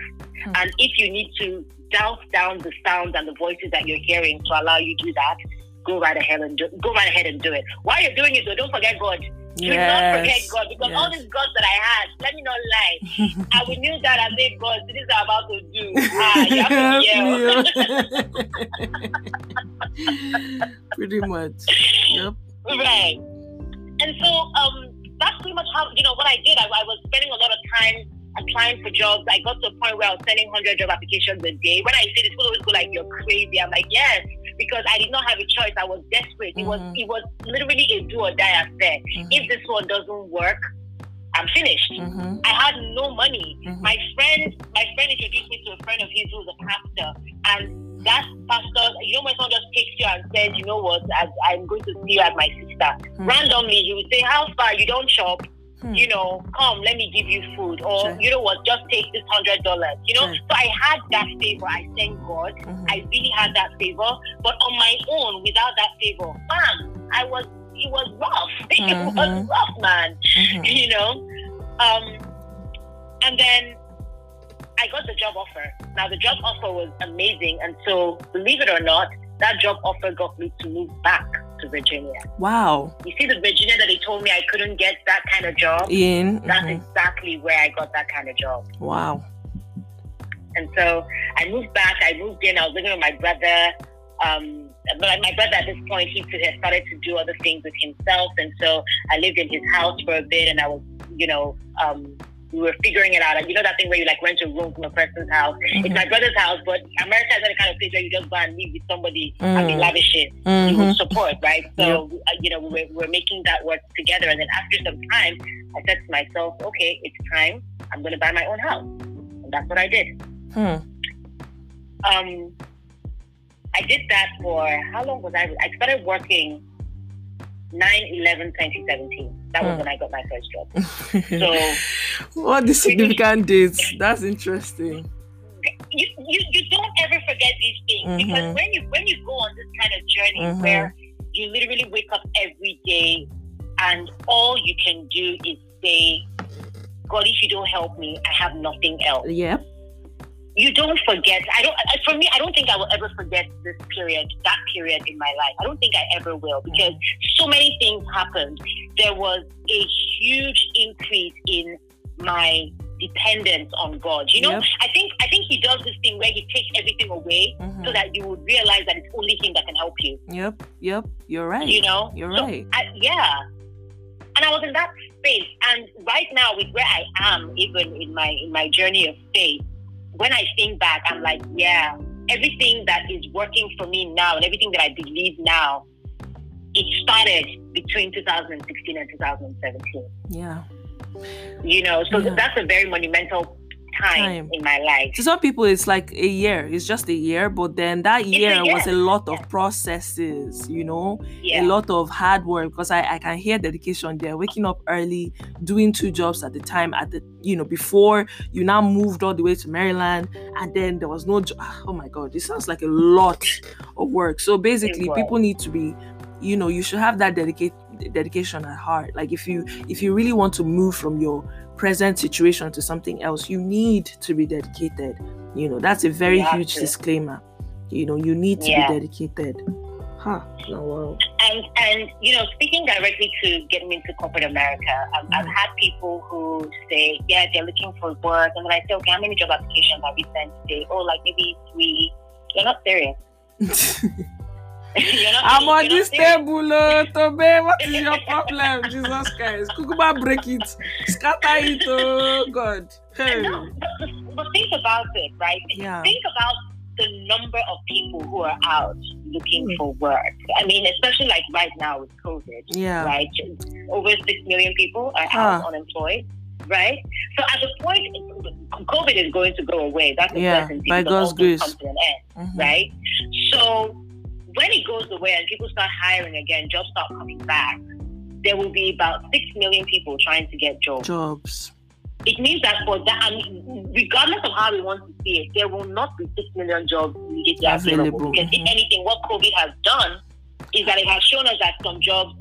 Hmm. And if you need to douse down the sounds and the voices that you're hearing to allow you to do that, go right ahead and do go right ahead and do it. While you're doing it though, don't forget God. Do not forget God because all these gods that I had, let me not lie. I will kneel down and say, God, this is what I'm about to do. Ah, you have to yell. Pretty much. Yep. Right. And so um, that's pretty much how, you know, what I did. I, I was spending a lot of time applying for jobs. I got to a point where I was sending 100 job applications a day. When I say this, people always go like, you're crazy. I'm like, yes, because I did not have a choice. I was desperate. It was Mhm. it was literally a do or die affair. Mhm, If this one doesn't work, I'm finished. mhm, I had no money. mhm. My friend, my friend introduced me to a friend of his who was a pastor, and that pastor, you know, when someone just takes you and says, you know what, I, I'm going to see you as my sister. Hmm. Randomly, he would say, how far you don't shop? Hmm. You know, come, let me give you food, or Sure. you know what, just take this hundred dollars. You know, Sure. so I had that favor. I thank God. Mhm. I really had that favor, but on my own, without that favor, bam, I was. It was rough. It was Mhm. rough, man Mhm. you know. Um, and then I got the job offer. Now the job offer was amazing, and so believe it or not, that job offer got me to move back to Virginia. Wow. You see, the Virginia that they told me I couldn't get that kind of job. In. That's mhm. exactly where I got that kind of job. Wow. And so I moved back. I moved in. I was living with my brother. Um, but my brother at this point, he had started to do other things with himself. And so I lived in his house for a bit and I was, you know, um, we were figuring it out. You know that thing where you like rent a room from a person's house? It's Mhm. my brother's house, but America is not the kind of place where you just go and live with somebody and be Mm. lavish it. You Mhm. would support, right? So, uh, you know, we were, we were making that work together. And then after some time, I said to myself, okay, it's time. I'm going to buy my own house. And that's what I did. Hmm. Um, I did that for how long was I? I started working 9 11 2017. That was when I got my first job. So what the significant dates? That's interesting. you, you, you don't ever forget these things because Mhm. when you when you go on this kind of journey Mhm. where you literally wake up every day and all you can do is say, God, if you don't help me, I have nothing else. Yep. You don't forget. I don't. For me, I don't think I will ever forget this period, that period in my life. I don't think I ever will because so many things happened. There was a huge increase in my dependence on God. You know, Yep. I think I think He does this thing where He takes everything away Mhm. so that you would realize that it's only Him that can help you. Yep. Yep. You're right. You know, You're So, right. I, yeah. And I was in that space, and right now, with where I am, even in my in my journey of faith, when I think back, I'm like, yeah, everything that is working for me now, and everything that I believe now, it started between 2016 and 2017. Yeah. You know, so Yeah. that's a very monumental time, Time. in my life. To some people, it's like a year. It's just a year, but then that a year was a lot of processes. You know, Yeah, a lot of hard work because I, I can hear dedication there waking up early doing two jobs at the time at the you know before you now moved all the way to maryland and then there was no jo- ah, oh my god this sounds like a lot of work so basically people need to be you know you should have that dedicate dedication at heart like if you if you really want to move from your present situation to something else you need to be dedicated you know that's a very have huge to. disclaimer you know you need to Yeah. be dedicated Huh. Wow. And and you know, speaking directly to getting into corporate America, I've, I've Mhm. had people who say, yeah, they're looking for work, and then I say, okay, how many job applications have you sent today? Oh, like maybe three. You're not serious. I'm on this table, oh, Tobe. What is your problem? Jesus Christ. Kukuma break it. Scatter it, oh God. Hey. No, but, but think about it, right? Yeah. Think about the number of people who are out looking Mm. for work. I mean, especially like right now with COVID, Yeah. right? Over six million people are out unemployed, right? So at the point, COVID is going to go away. That's a Yeah, certainty. by God's grace. come to an end, Mhm. right? So when it goes away and people start hiring again, jobs start coming back. There will be about six million people trying to get jobs Jobs. it means that for that, I mean, regardless of how we want to see it, there will not be six million jobs immediately available. Available, Because mhm. if anything, what COVID has done is that it has shown us that some jobs,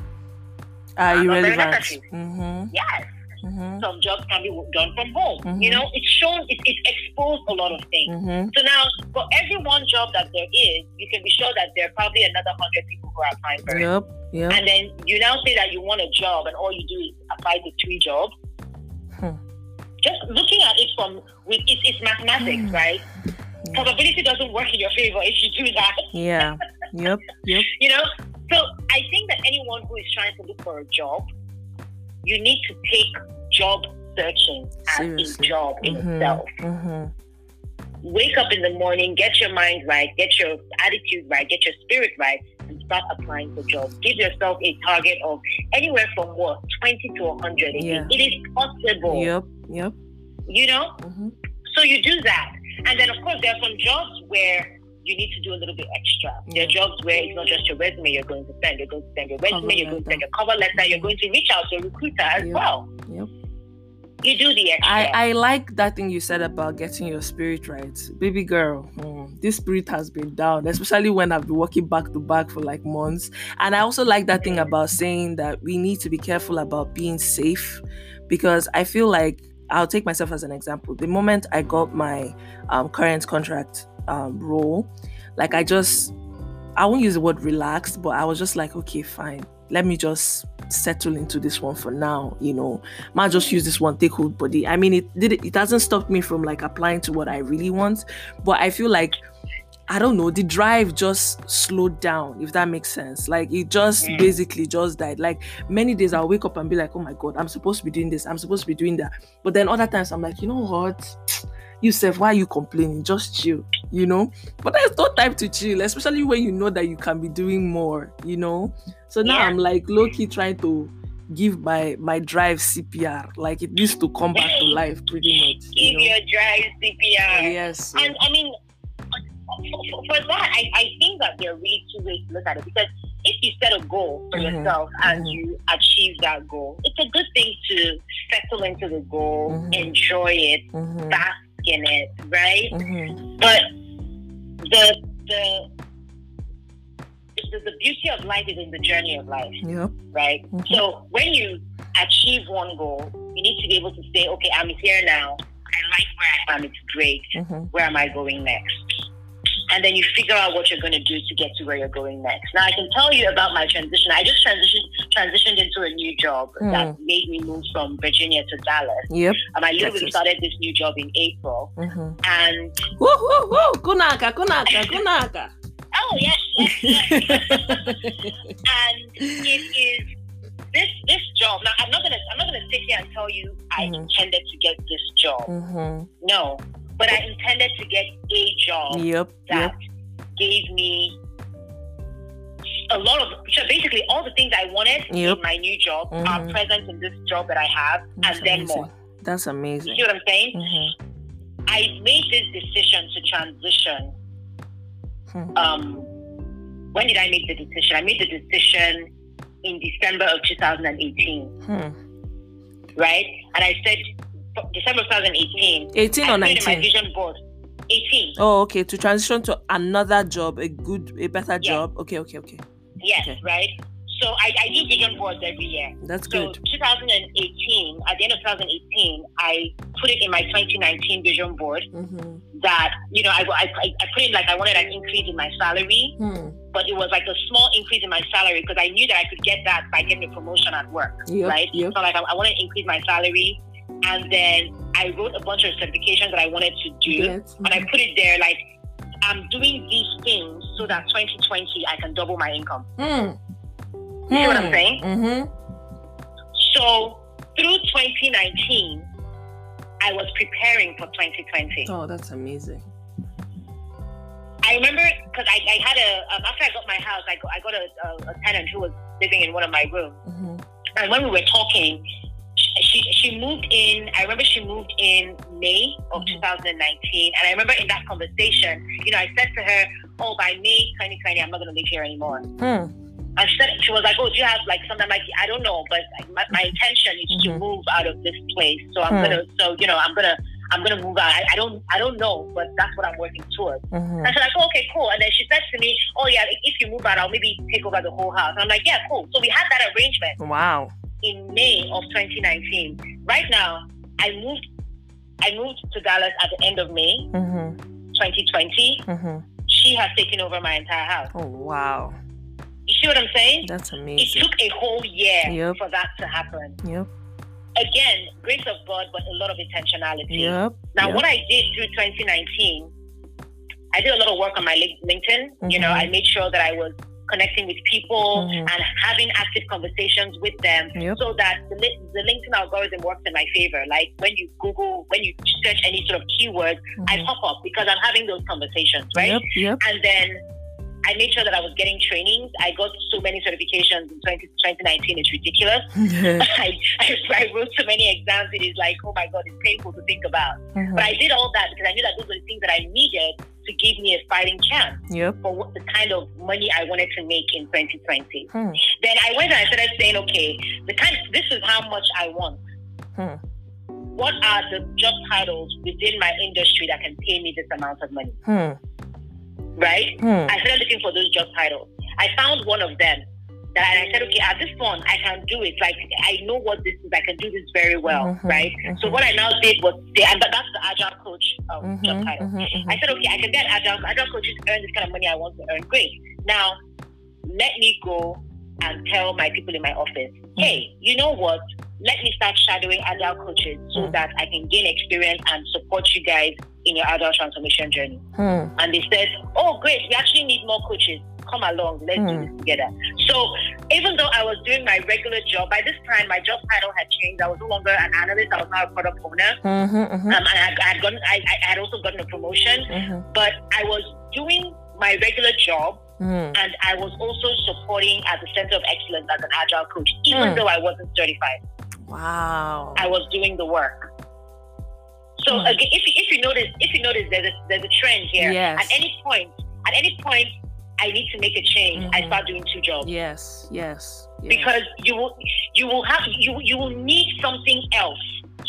Are irrelevant. necessary. Mm-hmm. yes, Mm-hmm. some jobs can be done from home. Mhm. You know, it's shown, it, it's exposed a lot of things. Mm-hmm. So now, for every one job that there is, you can be sure that there are probably another hundred people who are applying for it. Yep. Yep. And then you now say that you want a job, and all you do is apply to three jobs. Hmm. Just looking at it from, with, it's, it's mathematics, Hmm. right? Probability doesn't work in your favor if you do that. Yeah. Yep. Yep. You know, so I think that anyone who is trying to look for a job, you need to take job searching as a job in Mm-hmm. itself. Mm-hmm. Wake up in the morning, get your mind right, get your attitude right, get your spirit right, and start applying for jobs. Give yourself a target of anywhere from what twenty to hundred. Yeah. It is possible. Yep. Yep. You know, Mm-hmm. so you do that, and then of course there are some jobs where you need to do a little bit extra. There are jobs where it's not just your resume you're going to send. You're going to send your resume. Cover you're going to letter. send your cover letter. You're going to reach out to a recruiter as Yep. well. Yep. You do the extra. I, I like that thing you said about getting your spirit right. Baby girl, hmm, this spirit has been down, especially when I've been working back to back for like months. And I also like that thing about saying that we need to be careful about being safe because I feel like I'll take myself as an example. The moment I got my um, current contract um, role, like I just, I won't use the word relaxed, but I was just like, okay, fine. Let me just settle into this one for now, you know. Might just use this one take hold body. I mean it did it hasn't stopped me from like applying to what i really want but i feel like i don't know the drive just slowed down if that makes sense. Like it just Mm. basically just died. Like many days i'll wake up and be like oh my god i'm supposed to be doing this i'm supposed to be doing that. But then other times i'm like you know what Yusuf, why are you complaining? Just chill, you know? But there's no time to chill, especially when you know that you can be doing more, you know? So now Yeah. I'm like low key trying to give my my drive CPR. Like it needs to come back to life pretty much. Give know? your drive CPR. Yes. And I mean, for, for that, I, I think that there are really two ways to look at it. Because if you set a goal for Mhm, yourself and mhm. you achieve that goal, it's a good thing to settle into the goal, Mhm. enjoy it, bask in it, right? mhm, But the the the, the beauty of life is in the journey of life, Yep. right? Mhm. So when you achieve one goal, you need to be able to say, okay, I'm here now. I like where I am. It's great. mhm, Where am I going next? And then you figure out what you're going to do to get to where you're going next. Now I can tell you about my transition. I just transitioned transitioned into a new job that made me move from Virginia to Dallas. Yep. Um, I literally Texas. started this new job in April, mhm. and Woo, woo, woo. Kunaka, kunaka, kunaka. oh yes, yes, yes. and it is this this job. Now I'm not gonna I'm not gonna sit here and tell you I Mhm. intended to get this job. Mhm. No, but I intended to get a job Yep. Yep. that gave me a lot of so basically all the things I wanted Yep. in my new job are Mhm. present in this job that I have, That's and then amazing. more. That's amazing. You see what I'm saying? Mhm. I made this decision to transition. Hmm. Um, when did I make the decision? I made the decision in December of 2018, Hmm. right? And I said December 2018. 18 I or put in my 19? vision board. 18. Oh, okay. To transition to another job, a good, a better Yeah. job. Okay, okay, okay. Yes, Okay. right. So I, I do vision boards every year. That's So good. 2018, at the end of 2018, I put it in my 2019 vision board Mm-hmm. that you know I, I, I put in like I wanted an increase in my salary. Hmm. but it was like a small increase in my salary because I knew that I could get that by getting a promotion at work, Yep, right? yep. So like I, I want to increase my salary, and then I wrote a bunch of certifications that I wanted to do, Yes. and I put it there like I'm doing these things so that 2020 I can double my income. Hmm. You see what I'm saying? Mm-hmm. So through 2019, I was preparing for 2020. Oh, that's amazing. I remember because I, I had a um, after I got my house, I got, I got a, a, a tenant who was living in one of my rooms, Mm-hmm. and when we were talking, she she moved in. I remember she moved in May of Mhm. 2019, and I remember in that conversation, you know, I said to her, "Oh, by May 2020, I'm not going to live here anymore." Hmm. And she said she was like, "Oh, do you have like something like I don't know, but like, my, my intention is to Mhm. move out of this place. So I'm Hmm. gonna, so you know, I'm gonna, I'm gonna move out. I, I don't, I don't know, but that's what I'm working towards." Mm-hmm. And she's like, oh, "Okay, cool." And then she said to me, "Oh yeah, if you move out, I'll maybe take over the whole house." And I'm like, "Yeah, cool." So we had that arrangement Wow. In May of 2019. Right now, I moved, I moved to Dallas at the end of May Mm-hmm. 2020. Mm-hmm. She has taken over my entire house. Oh, wow. You see what I'm saying? That's amazing. It took a whole year Yep. for that to happen. Yep. Again, grace of God, but a lot of intentionality. Yep. Now, yep. what I did through 2019, I did a lot of work on my Link- LinkedIn. You know. I made sure that I was connecting with people Mhm. and having active conversations with them Yep. so that the, the LinkedIn algorithm works in my favor. Like when you Google, when you search any sort of keyword, I Mhm. pop up because I'm having those conversations, right? Yep. Yep. And then I made sure that I was getting trainings. I got so many certifications in 20, 2019. It's ridiculous. I, I, I wrote so many exams. It is like, oh my God, it's painful to think about. Mhm. But I did all that because I knew that those were the things that I needed to give me a fighting chance Yep. for what, the kind of money I wanted to make in 2020. Hmm. Then I went and I started saying, okay, the kind, this is how much I want. Hmm. What are the job titles within my industry that can pay me this amount of money? Hmm. Right? Hmm. I started looking for those job titles. I found one of them that and I said, okay, at this point I can do it. Like I know what this is. I can do this very well, Mhm, right? So mhm. what I now did was, say, and that- that's the agile coach um, job Mhm, title. mhm, mhm. I said, okay, I can get agile. Agile coaches earn this kind of money I want to earn. Great. Now, let me go and tell my people in my office, hey, you know what? Let me start shadowing agile coaches so Mm. that I can gain experience and support you guys in your agile transformation journey. Hmm. And they said, oh, great, we actually need more coaches. Come along, let's do Hmm. this together. So even though I was doing my regular job, by this time my job title had changed. I was no longer an analyst. I was now a product owner. Mhm, mhm, Um, and I, I had gotten, I, I had also gotten a promotion mhm, but I was doing my regular job mhm. and I was also supporting at the Center of Excellence as an agile coach, even Hmm. though I wasn't certified. Wow. I was doing the work. So Hmm. again, if you, if you notice, if you notice, there's a, there's a trend here. Yes. At any point, at any point, I need to make a change. I Mhm. start doing two jobs Yes. Yes. yes. because you will you will have you you will need something else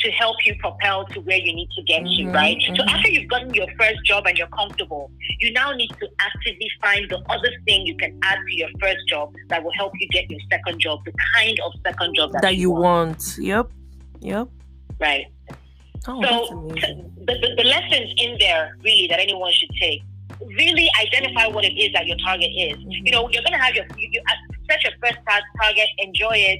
to help you propel to where you need to get to, Mhm, right? So mhm. after you've gotten your first job and you're comfortable, you now need to actively find the other thing you can add to your first job that will help you get your second job, the kind of second job that, that you want. Yep. Yep. right? Oh, so the, the, the lessons in there really that anyone should take really identify what it is that your target is Mhm. you know you're gonna have your you, you uh, set your first tar- target enjoy it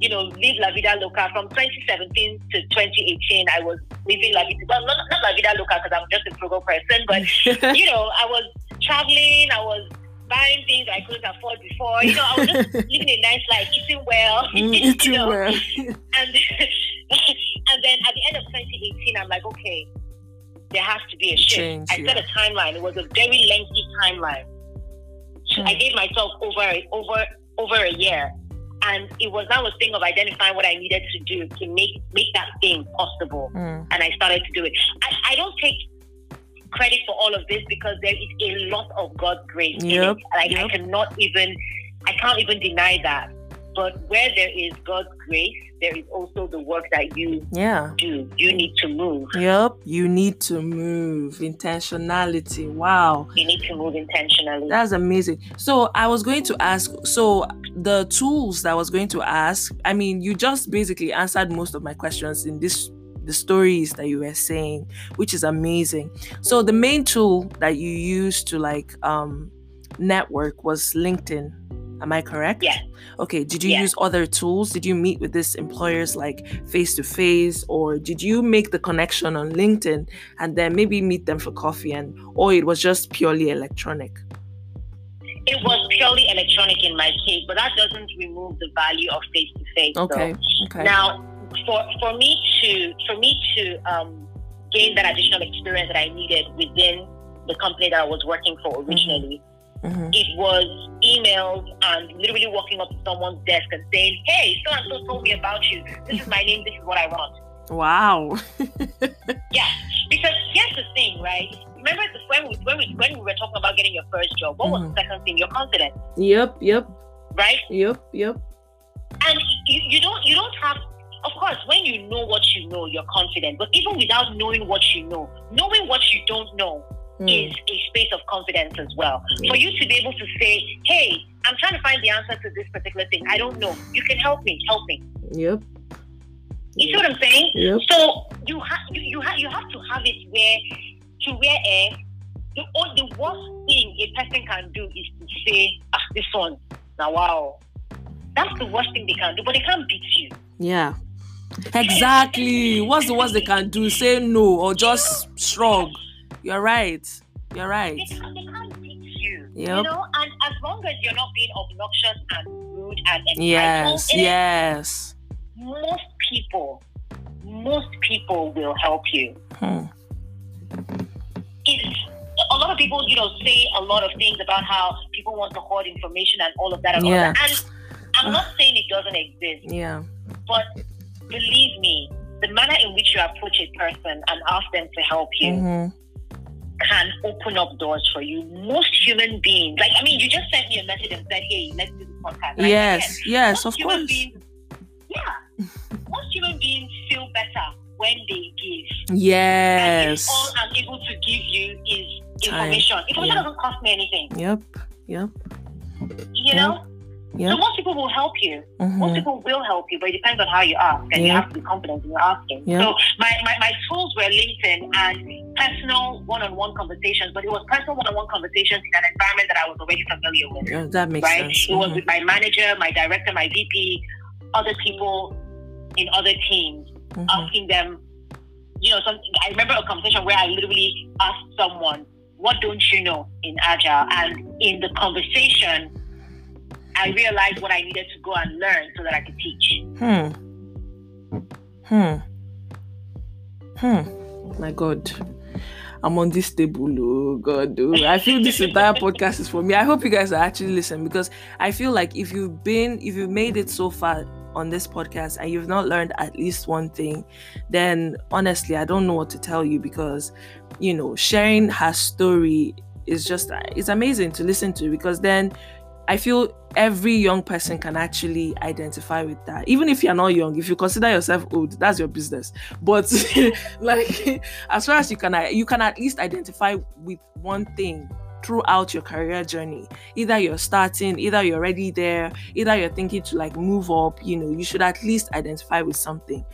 you know live la vida loca from 2017 to 2018 i was living la vida well not, not la vida loca because i'm just a frugal person but you know i was traveling i was buying things i couldn't afford before you know i was just living a nice life eating well Mm, you know? well. and and then at the end of 2018, I'm like, okay, there has to be a shift. Change, I set yeah. a timeline. It was a very lengthy timeline. So Hmm. I gave myself over over over a year, and it was now a thing of identifying what I needed to do to make make that thing possible. Mm, And I started to do it. I, I don't take credit for all of this because there is a lot of God's grace in Yep, it. Like I cannot even, I can't even deny that. But where there is God's grace, there is also the work that you yeah. do. You need to move. Yep. You need to move. Intentionality. Wow. You need to move intentionally. That's amazing. So I was going to ask. So the tools that I was going to ask. I mean, you just basically answered most of my questions in this the stories that you were saying, which is amazing. So the main tool that you used to like um network was LinkedIn. Am I correct? Yeah. Okay. Did you use other tools? Did you meet with these employers like face to face, or did you make the connection on LinkedIn and then maybe meet them for coffee, and or it was just purely electronic? It was purely electronic in my case, but that doesn't remove the value of face to face. Okay. Okay. Now, for for me to for me to um, gain that additional experience that I needed within the company that I was working for originally, Mhm. it was emails and literally walking up to someone's desk and saying, "Hey, so and so told me about you. This is my name. This is what I want." Wow. Yeah, because here's the thing, right? Remember the, when we when we when we were talking about getting your first job, what was the second thing? Your confidence, yep. Yep. right? Yep. Yep. And you, you don't you don't have of course when you know what you know, you're confident. But even without knowing what you know, knowing what you don't know Hmm. is a space of confidence as well. For you to be able to say, Hey, I'm trying to find the answer to this particular thing. I don't know. You can help me, help me. Yep. You see what I'm saying? Yep. So you have you, you have you have to have it where to where eh, the o- the worst thing a person can do is to say, ah, this one, now wow. That's the worst thing they can do, but they can't beat you. Yeah. Exactly. What's the worst they can do? Say no or just shrug. You're right. You're right. They can't, they can't beat you. You know, and as long as you're not being obnoxious and rude and entitled, Yes. Yes. most people, most people will help you. Hmm. It's, a lot of people, you know, say a lot of things about how people want to hoard information and all of that. And, Yeah. all that. and I'm not saying it doesn't exist, Yeah. but believe me, the manner in which you approach a person and ask them to help you hmm can open up doors for you. Most human beings, like I mean, you just sent me a message and said, "Hey, let's do the podcast." Said, Yes. Yes. Of course. Beings, yeah, most human beings feel better when they give. Yes. all I'm able to give you is Time. information, information Yeah. doesn't cost me anything. Yep. Yep. You Yeah. know. Yep. So most people will help you. Most hmm people will help you, but it depends on how you ask, and you have to be confident in your asking. Yeah. So my, my, my tools were LinkedIn and personal one-on-one conversations, but it was personal one-on-one conversations in an environment that I was already familiar with. Yeah, that makes right? sense. It was Mhm. with my manager, my director, my VP, other people in other teams, Mhm. asking them, you know, some. I remember a conversation where I literally asked someone, "What don't you know in Agile?" And in the conversation, I realized what I needed to go and learn so that I could teach. Hmm. Hmm. Hmm. My God. I'm on this table. Oh God. Oh. I feel this entire podcast is for me. I hope you guys are actually listening because I feel like if you've been, if you've made it so far on this podcast and you've not learned at least one thing, then honestly, I don't know what to tell you because, you know, sharing her story is just it's amazing to listen to because then I feel every young person can actually identify with that. Even if you're not young, if you consider yourself old, that's your business. But like as far as you can you can at least identify with one thing throughout your career journey. Either you're starting, either you're already there, either you're thinking to like move up, you know, you should at least identify with something.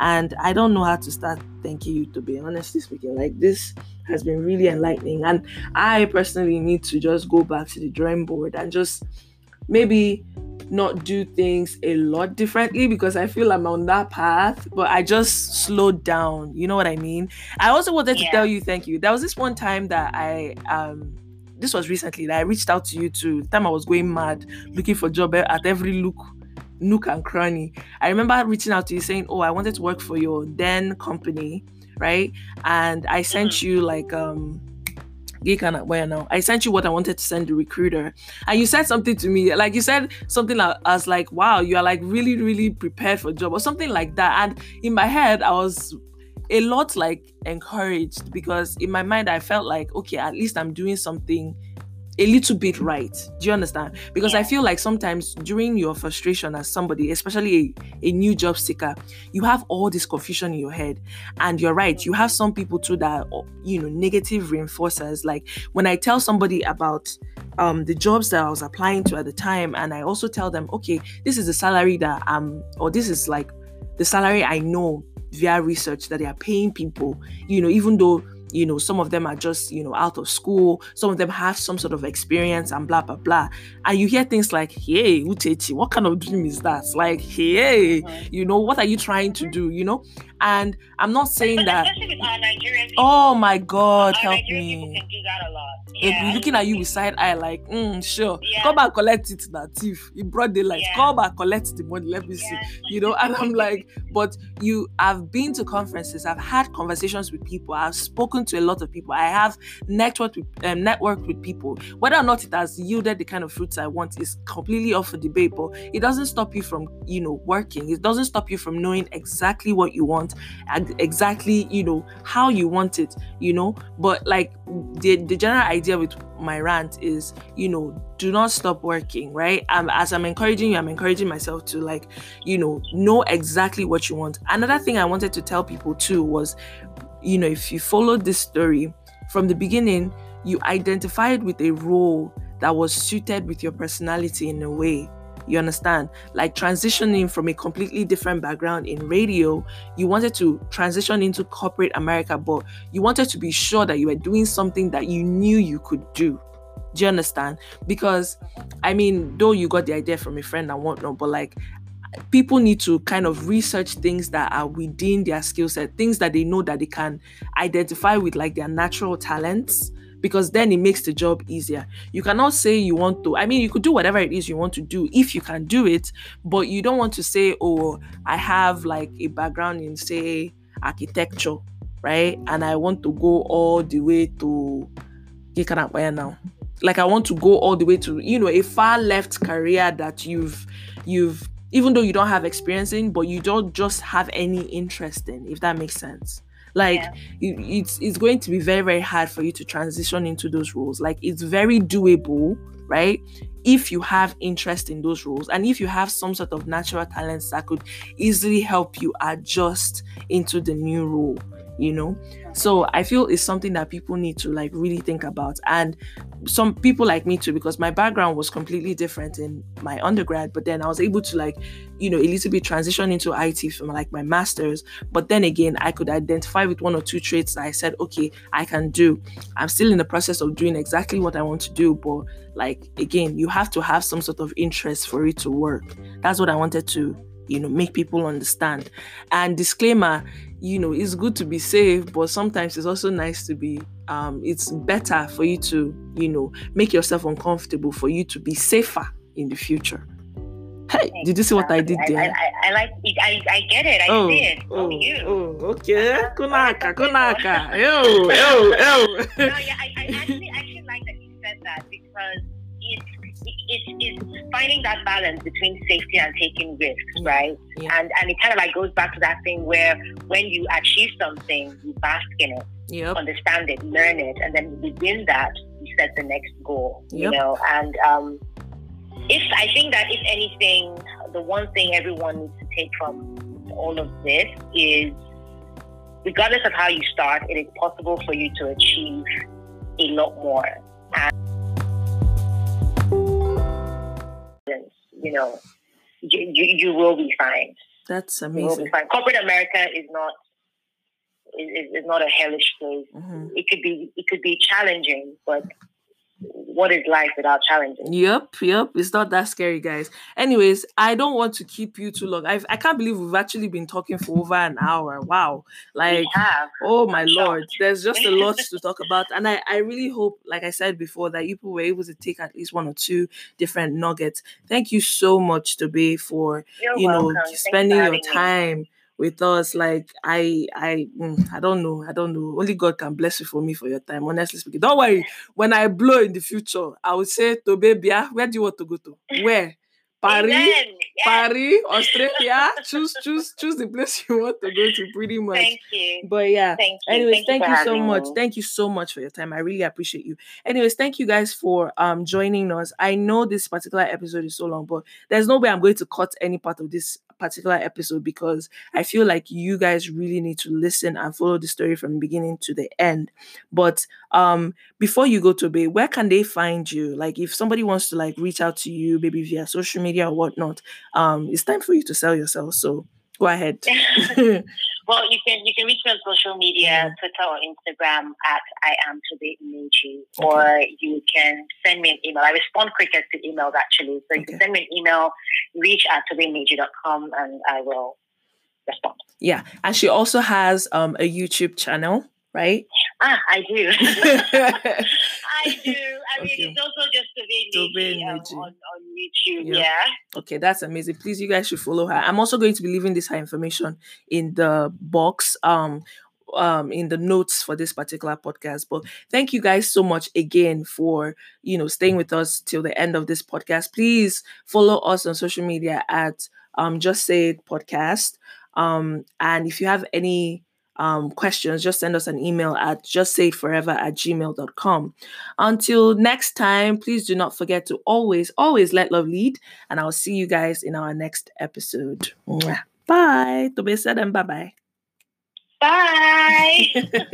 And I don't know how to start thanking you Tobe honestly speaking. Like this has been really enlightening. And I personally need to just go back to the drawing board and just maybe not do things a lot differently because I feel I'm on that path, but I just slowed down. You know what I mean? I also wanted to tell you thank you. There was this one time that I um this was recently that I reached out to you to the time I was going mad looking for job at every look nook and cranny. I remember reaching out to you saying, "Oh, I wanted to work for your then company, right?" And I sent you like um geek and where now I sent you what I wanted to send the recruiter, and you said something to me like you said something was like, "Wow, you are like really really prepared for a job" or something like that. And in my head, I was a lot like encouraged because in my mind I felt like okay, at least I'm doing something a little bit right. Do you understand? Because I feel like sometimes during your frustration as somebody, especially a, a new job seeker, you have all this confusion in your head. And you're right, you have some people too that are, you know, negative reinforcers. Like when I tell somebody about um the jobs that I was applying to at the time, and I also tell them, okay, this is the salary that I'm or this is like the salary I know via research that they are paying people, you know, even though you know some of them are just you know out of school some of them have some sort of experience and blah blah blah and you hear things like hey uchechi what kind of dream is that like hey Mhm. you know what are you trying to do you know and i'm not saying that especially with our Nigerian people, oh my god our help Nigerian me can do that a lot. Yeah. be looking at you with side eye like mm, sure Yeah. come and collect it that thief in broad daylight Yeah. come and collect the money let me see you know and i'm like but you i've been to conferences i've had conversations with people i've spoken to a lot of people. I have networked with um, networked with people. Whether or not it has yielded the kind of fruits i want is completely up for debate but it doesn't stop you from you know working. It doesn't stop you from knowing exactly what you want and exactly you know how you want it you know? But like the the general idea with my rant is you know do not stop working right? Um, as i'm encouraging you i'm encouraging myself to like you know know exactly what you want. Another thing i wanted to tell people too was you know if you followed this story from the beginning you identified with a role that was suited with your personality in a way. You understand? Like transitioning from a completely different background in radio you wanted to transition into corporate america but you wanted to be sure that you were doing something that you knew you could do. Do you understand? Because i mean though you got the idea from a friend and whatnot but like people need to kind of research things that are within their skill set things that they know that they can identify with like their natural talents because then it makes the job easier. You cannot say you want to i mean you could do whatever it is you want to do if you can do it but you don't want to say oh i have like a background in say architecture right? And i want to go all the way to now. Like i want to go all the way to you know a far left career that you've you've even though you don't have experience in but you don't just have any interest in if that makes sense. Like Yeah. it- it's it's going to be very very hard for you to transition into those roles. Like it's very doable right? If you have interest in those roles and if you have some sort of natural talents that could easily help you adjust into the new role you know? So i feel it's something that people need to like really think about. And some people like me too because my background was completely different in my undergrad but then i was able to like you know a little bit transition into it from like my masters. But then again i could identify with one or two traits that i said okay i can do. I'm still in the process of doing exactly what i want to do but like again you have to have some sort of interest for it to work. That's what i wanted to you know make people understand and disclaimer you know it's good to be safe but sometimes it's also nice to be um it's better for you to you know make yourself uncomfortable for you to be safer in the future hey did you see what i did there I, I, I like it. I, I get it. I oh, see it. oh, you. oh, okay. Uh-huh. Kunaka, kunaka. Yo, yo, yo. no, yeah, I, I actually actually like that you said that because it's it's finding that balance between safety and taking risks, right? Yeah. And and it kind of like goes back to that thing where when you achieve something, you bask in it, Yep. understand it, learn it, and then within that you set the next goal. You know, and um, if I think that if anything, the one thing everyone needs to take from all of this is regardless of how you start, it is possible for you to achieve a lot more. And, you know, you, you, you will be fine. That's You will be amazing. fine. Corporate America is not is, is- not a hellish place. Mhm. It could be it could be challenging, but what is life without challenges? Yep, yep. It's not that scary, guys. Anyways, I don't want to keep you too long. I've, I can't believe we've actually been talking for over an hour. Wow. Like, oh my I'm lord, shocked. there's just a lot to talk about. And I, I really hope, like I said before, that you people were able to take at least one or two different nuggets. Thank you so much, Tobe, for You're you know welcome. Thanks for spending your time. me. With us like i i mm, i don't know i don't know only god can bless you for me for your time honestly speaking don't worry when i blow in the future i will say Tobe where do you want to go to where paris Yes. paris australia choose choose choose the place you want to go to pretty much Thank you. but yeah Thank you. Anyways, thank for you, so much. me. Thank you so much for your time. I really appreciate you. Anyways, thank you guys for um joining us. I know this particular episode is so long, but there's no way I'm going to cut any part of this particular episode because I feel like you guys really need to listen and follow the story from beginning to the end. But um before you go Tobe, where can they find you? Like if somebody wants to like reach out to you, maybe via social media or whatnot, um, it's time for you to sell yourself. So Go ahead. well, you can you can reach me on social media, Twitter or Instagram at I am today okay. or you can send me an email. I respond quicker to emails actually, so you okay. can send me an email, reach at todaymeji.com, and I will respond. Yeah, and she also has um, a YouTube channel right? Ah, I do. I do. I mean, okay. it's also just Tobe um, on, on YouTube. Yeah. yeah. Okay, that's amazing. Please, you guys should follow her. I'm also going to be leaving this her information in the box. Um, um in the notes for this particular podcast but thank you guys so much again for you know staying with us till the end of this podcast please follow us on social media at um just say it podcast um and if you have any um, questions, just send us an email at justsayitforever at gmail.com. Until next time, please do not forget to always, always let love lead. And I'll see you guys in our next episode. Bye. To be said and bye bye. Bye.